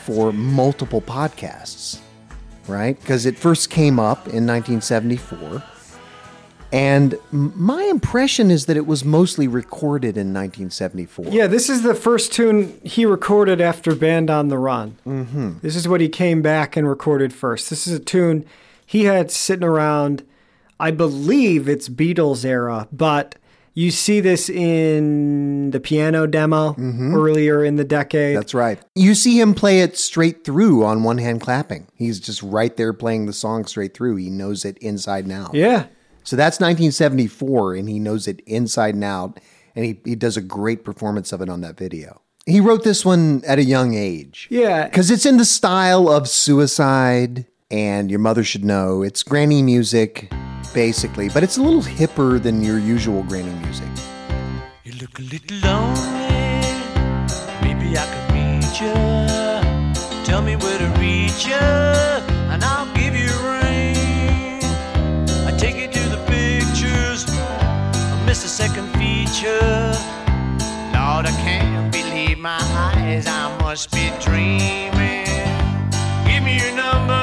for multiple podcasts, right? Because it first came up in 1974. And my impression is that it was mostly recorded in 1974. Yeah, this is the first tune he recorded after Band on the Run. Mm-hmm. This is what he came back and recorded first. This is a tune he had sitting around, I believe it's Beatles era, but you see this in the piano demo mm-hmm. earlier in the decade. That's right. You see him play it straight through on one hand clapping. He's just right there playing the song straight through. He knows it inside and out. yeah. So that's 1974, and he knows it inside and out, and he, he does a great performance of it on that video. He wrote this one at a young age. Yeah. Because it's in the style of suicide and Your Mother Should Know. It's granny music, basically, but it's a little hipper than your usual granny music. You look a little lonely. Maybe I meet you. Tell me where to reach you, and I'll give you. I take you to the pictures. I miss a second feature. Lord, I can't believe my eyes. I must be dreaming. Give me your number.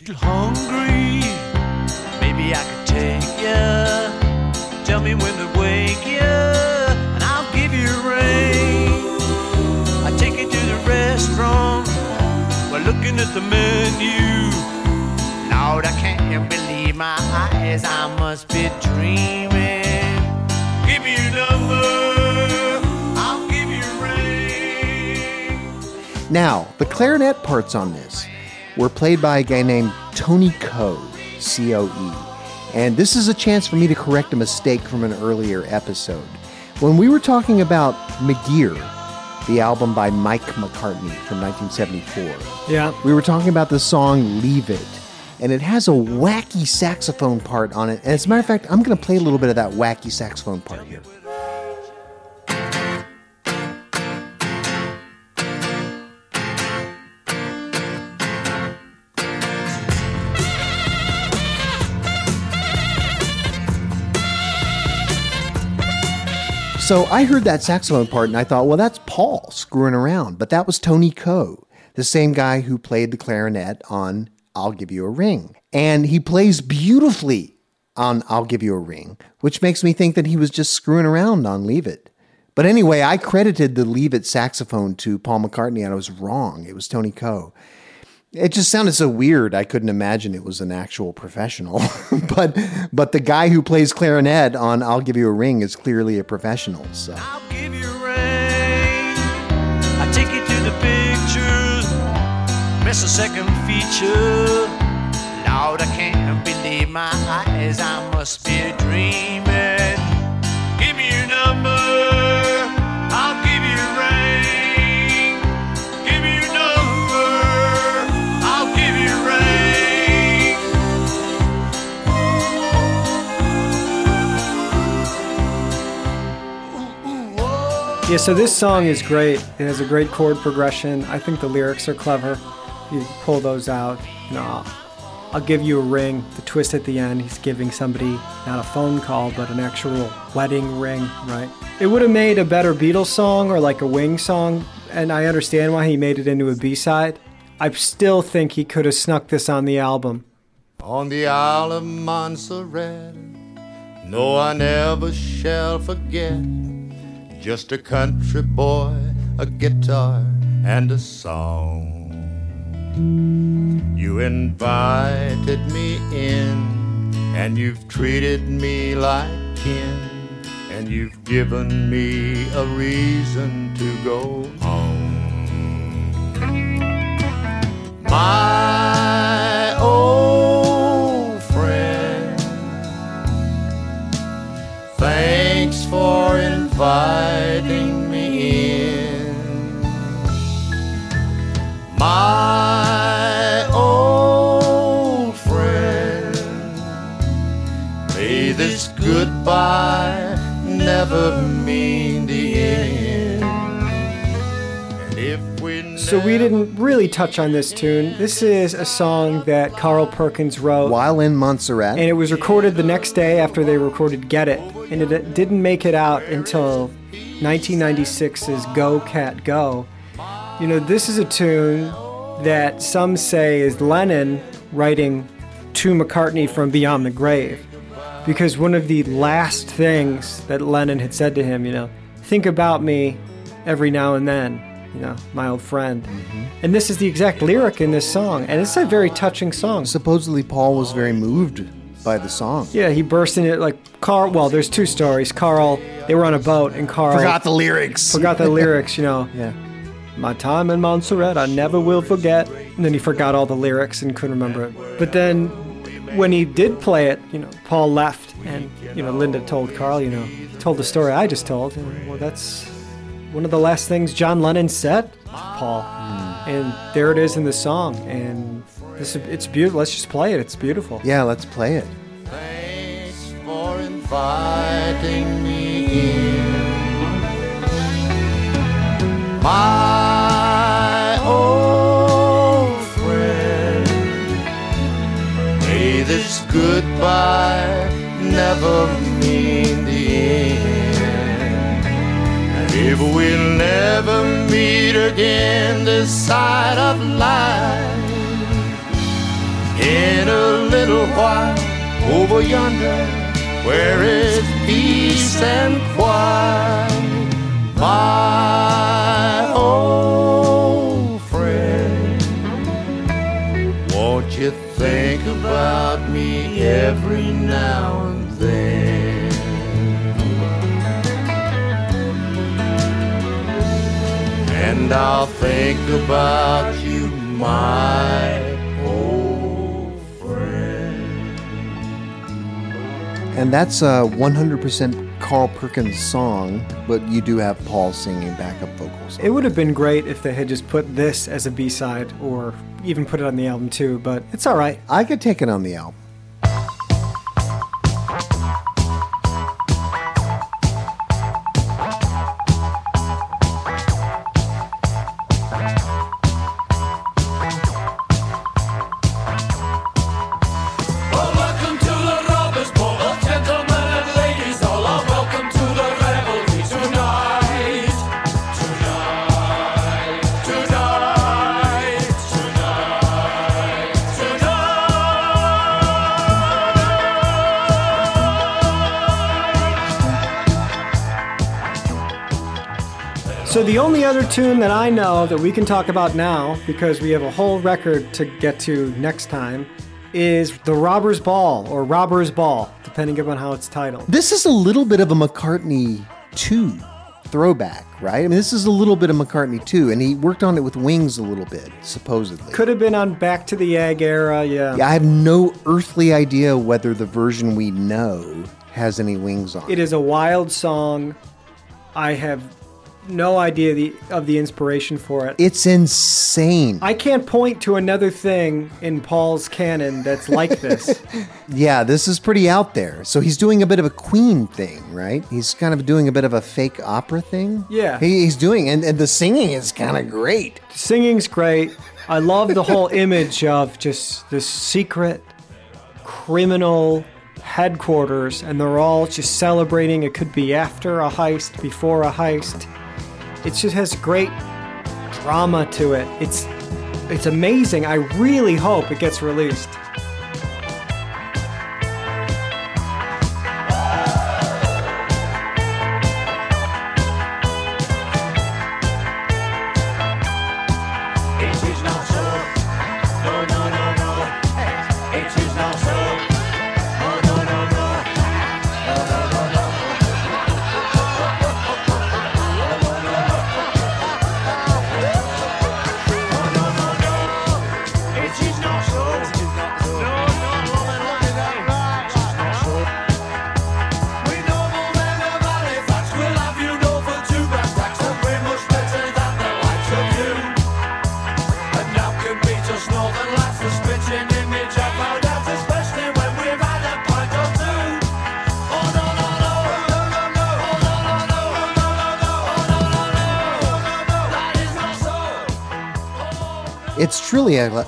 Little hungry. Maybe I could take you. Tell me when to wake you, and I'll give you a ring. I take you to the restaurant. We're looking at the menu. Lord, I can't believe my eyes. I must be dreaming. Give me your number. I'll give you a ring. Now, the clarinet parts on this were played by a guy named Tony Coe, C O E. And this is a chance for me to correct a mistake from an earlier episode. When we were talking about McGear, the album by Mike McCartney from 1974, Yeah. we were talking about the song Leave It. And it has a wacky saxophone part on it. And as a matter of fact, I'm going to play a little bit of that wacky saxophone part here. So I heard that saxophone part and I thought, well, that's Paul screwing around. But that was Tony Coe, the same guy who played the clarinet on I'll Give You a Ring. And he plays beautifully on I'll Give You a Ring, which makes me think that he was just screwing around on Leave It. But anyway, I credited the Leave It saxophone to Paul McCartney and I was wrong. It was Tony Coe. It just sounded so weird. I couldn't imagine it was an actual professional. but but the guy who plays clarinet on "I'll Give You a Ring" is clearly a professional. So I'll give you rain. I take you to the pictures. Miss a second feature. Lord, I can't believe my eyes. I must be dreaming. Yeah, so this song is great. It has a great chord progression. I think the lyrics are clever. You pull those out. Know, I'll, I'll give you a ring. The twist at the end, he's giving somebody not a phone call, but an actual wedding ring, right? It would have made a better Beatles song or like a Wing song, and I understand why he made it into a B side. I still think he could have snuck this on the album. on the Isle of Montserrat. No, I never shall forget. Just a country boy, a guitar, and a song. You invited me in, and you've treated me like kin, and you've given me a reason to go home. My old friend, thanks for inviting goodbye never mean the end. And if we So we didn't really touch on this tune. This is a song that Carl Perkins wrote. while in Montserrat, and it was recorded the next day after they recorded Get It, and it didn't make it out until 1996's Go Cat Go. You know, this is a tune that some say is Lennon writing to McCartney from beyond the grave. Because one of the last things that Lennon had said to him, you know, think about me every now and then, you know, my old friend. Mm-hmm. And this is the exact lyric in this song, and it's a very touching song. supposedly Paul was very moved by the song. Yeah, he burst in it like Carl. Well, there's two stories. Carl, they were on a boat, and Carl Forgot the lyrics. forgot the lyrics. You know, Yeah. my time in Montserrat, I never will forget. And then he forgot all the lyrics and couldn't remember it. But then, when he did play it, you know, Paul left, and you know, Linda told Carl, you know, told the story I just told. And, well, that's one of the last things John Lennon said to Paul, hmm. and there it is in the song. And this, it's beautiful. Let's just play it. It's beautiful. Yeah, let's play it. Thanks for inviting me in. My this goodbye never mean the end. And if we'll never meet again this side of life, in a little while over yonder where is peace and quiet my old friend won't you think about me every now and then. And I'll think about you my old friend. And that's uh, a 100% Carl Perkins song, but you do have Paul singing backup vocals. It would have been great if they had just put this as a B side or even put it on the album too, but it's all right. I could take it on the album. So the only other tune that I know that we can talk about now, because we have a whole record to get to next time, is The Robber's Ball or Robber's Ball, depending upon how it's titled. This is a little bit of a McCartney 2 throwback, right? I mean, this is a little bit of McCartney 2, and he worked on it with Wings a little bit, supposedly. Could have been on Back to the Egg era, yeah. Yeah, I have no earthly idea whether the version we know has any wings on it. It is a wild song. I have no idea the, of the inspiration for it. It's insane. I can't point to another thing in Paul's canon that's like this. Yeah, this is pretty out there. So he's doing a bit of a Queen thing, right? He's kind of doing a bit of a fake opera thing. Yeah. He, he's doing, and, and the singing is kind of great. Singing's great. I love the whole image of just this secret criminal headquarters, and they're all just celebrating. It could be after a heist, before a heist. It just has great drama to it. It's it's amazing. I really hope it gets released.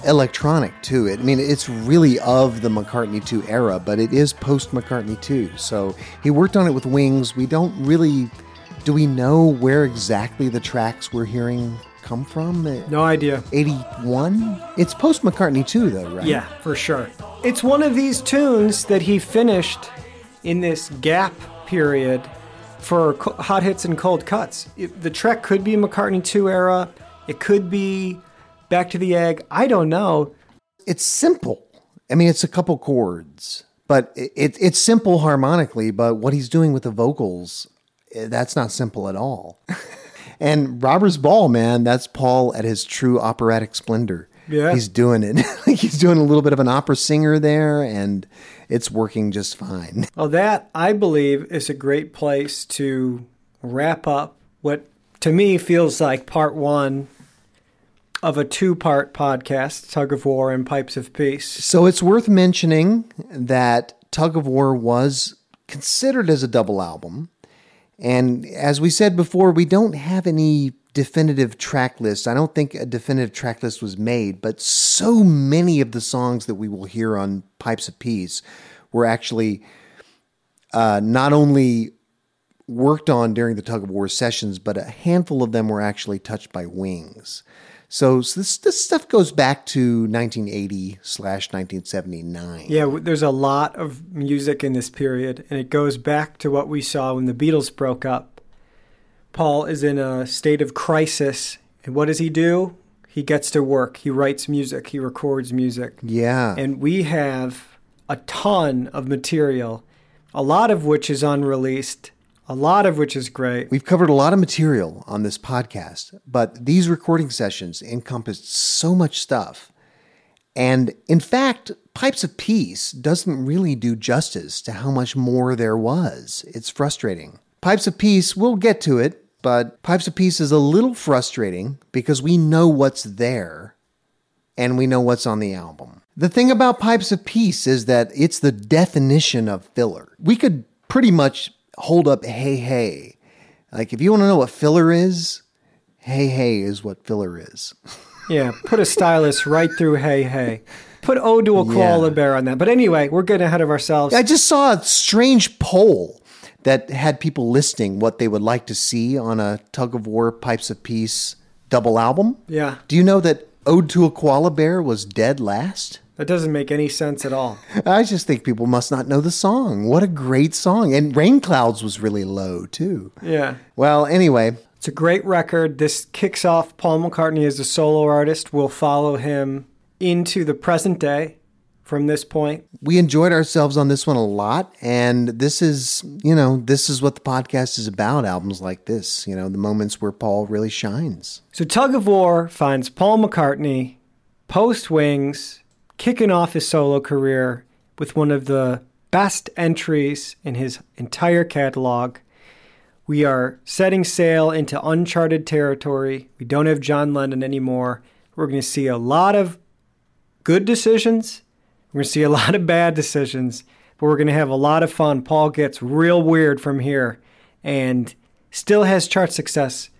Electronic too. I mean, it's really of the McCartney 2 era, but it is post McCartney 2. So he worked on it with Wings. We don't really. Do we know where exactly the tracks we're hearing come from? No idea. 81? It's post McCartney 2, though, right? Yeah, for sure. It's one of these tunes that he finished in this gap period for hot hits and cold cuts. It- the track could be McCartney 2 era, it could be Back to the Egg. I don't know. It's simple. I mean, it's a couple chords, but it, it, it's simple harmonically, but what he's doing with the vocals, eh, that's not simple at all. and Robber's Ball, man, that's Paul at his true operatic splendor. Yeah. He's doing it. he's doing a little bit of an opera singer there, and it's working just fine. Well, that, I believe, is a great place to wrap up what to me feels like part one of a two part podcast Tug of War and Pipes of Peace. So it's worth mentioning that Tug of War was considered as a double album. And as we said before, we don't have any definitive track list. I don't think a definitive track list was made, but so many of the songs that we will hear on Pipes of Peace were actually uh, not only worked on during the tug of war sessions, but a handful of them were actually touched by Wings. So, so this this stuff goes back to 1980 slash 1979. Yeah, there's a lot of music in this period, and it goes back to what we saw when the Beatles broke up. Paul is in a state of crisis, and what does he do? He gets to work. He writes music. He records music. Yeah. And we have a ton of material, a lot of which is unreleased, a lot of which is great. We've covered a lot of material on this podcast, but these recording sessions encompassed so much stuff. And in fact, Pipes of Peace doesn't really do justice to how much more there was. It's frustrating. Pipes of Peace, we'll get to it, but Pipes of Peace is a little frustrating because we know what's there and we know what's on the album. The thing about Pipes of Peace is that it's the definition of filler. We could pretty much hold up Hey Hey. Like, if you want to know what filler is, Hey Hey is what filler is. Yeah, put a stylus right through Hey Hey. Put Ode to a Koala Yeah. Bear on that. But anyway, we're getting ahead of ourselves. I just saw a strange poll that had people listing what they would like to see on a Tug of War Pipes of Peace double album. Yeah. Do you know that Ode to a Koala Bear was dead last? That doesn't make any sense at all. I just think people must not know the song. What a great song. And Rain Clouds was really low, too. Yeah. Well, anyway, It's a great record. This kicks off Paul McCartney as a solo artist. We'll follow him into the present day from this point. We enjoyed ourselves on this one a lot. And this is, you know, this is what the podcast is about albums like this, you know, the moments where Paul really shines. So Tug of War finds Paul McCartney post Wings, kicking off his solo career with one of the best entries in his entire catalog. We are setting sail into uncharted territory. We don't have John Lennon anymore. We're going to see a lot of good decisions. We're going to see a lot of bad decisions, but we're going to have a lot of fun. Paul gets real weird from here and still has chart success.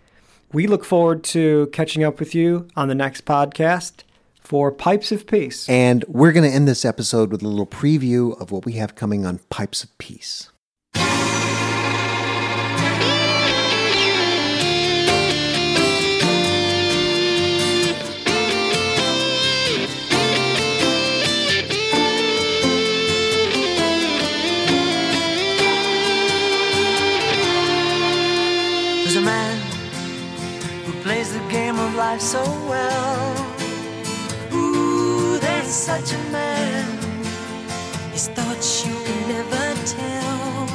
We look forward to catching up with you on the next podcast for Pipes of Peace. And we're going to end this episode with a little preview of what we have coming on Pipes of Peace. There's a man who plays the game of life so well. Such a man. His thoughts you can never tell.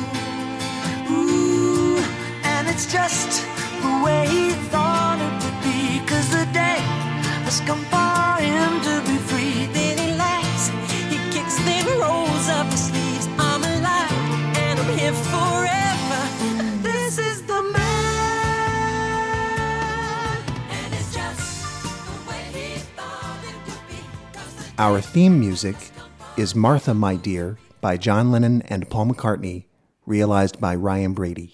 Ooh, and it's just the way he thought it would be. Cause the day has come for him to be free. Then he laughs, he kicks, then rolls up his sleeves. I'm alive and I'm here forever. Our theme music is Martha, My Dear by John Lennon and Paul McCartney, realized by Ryan Brady.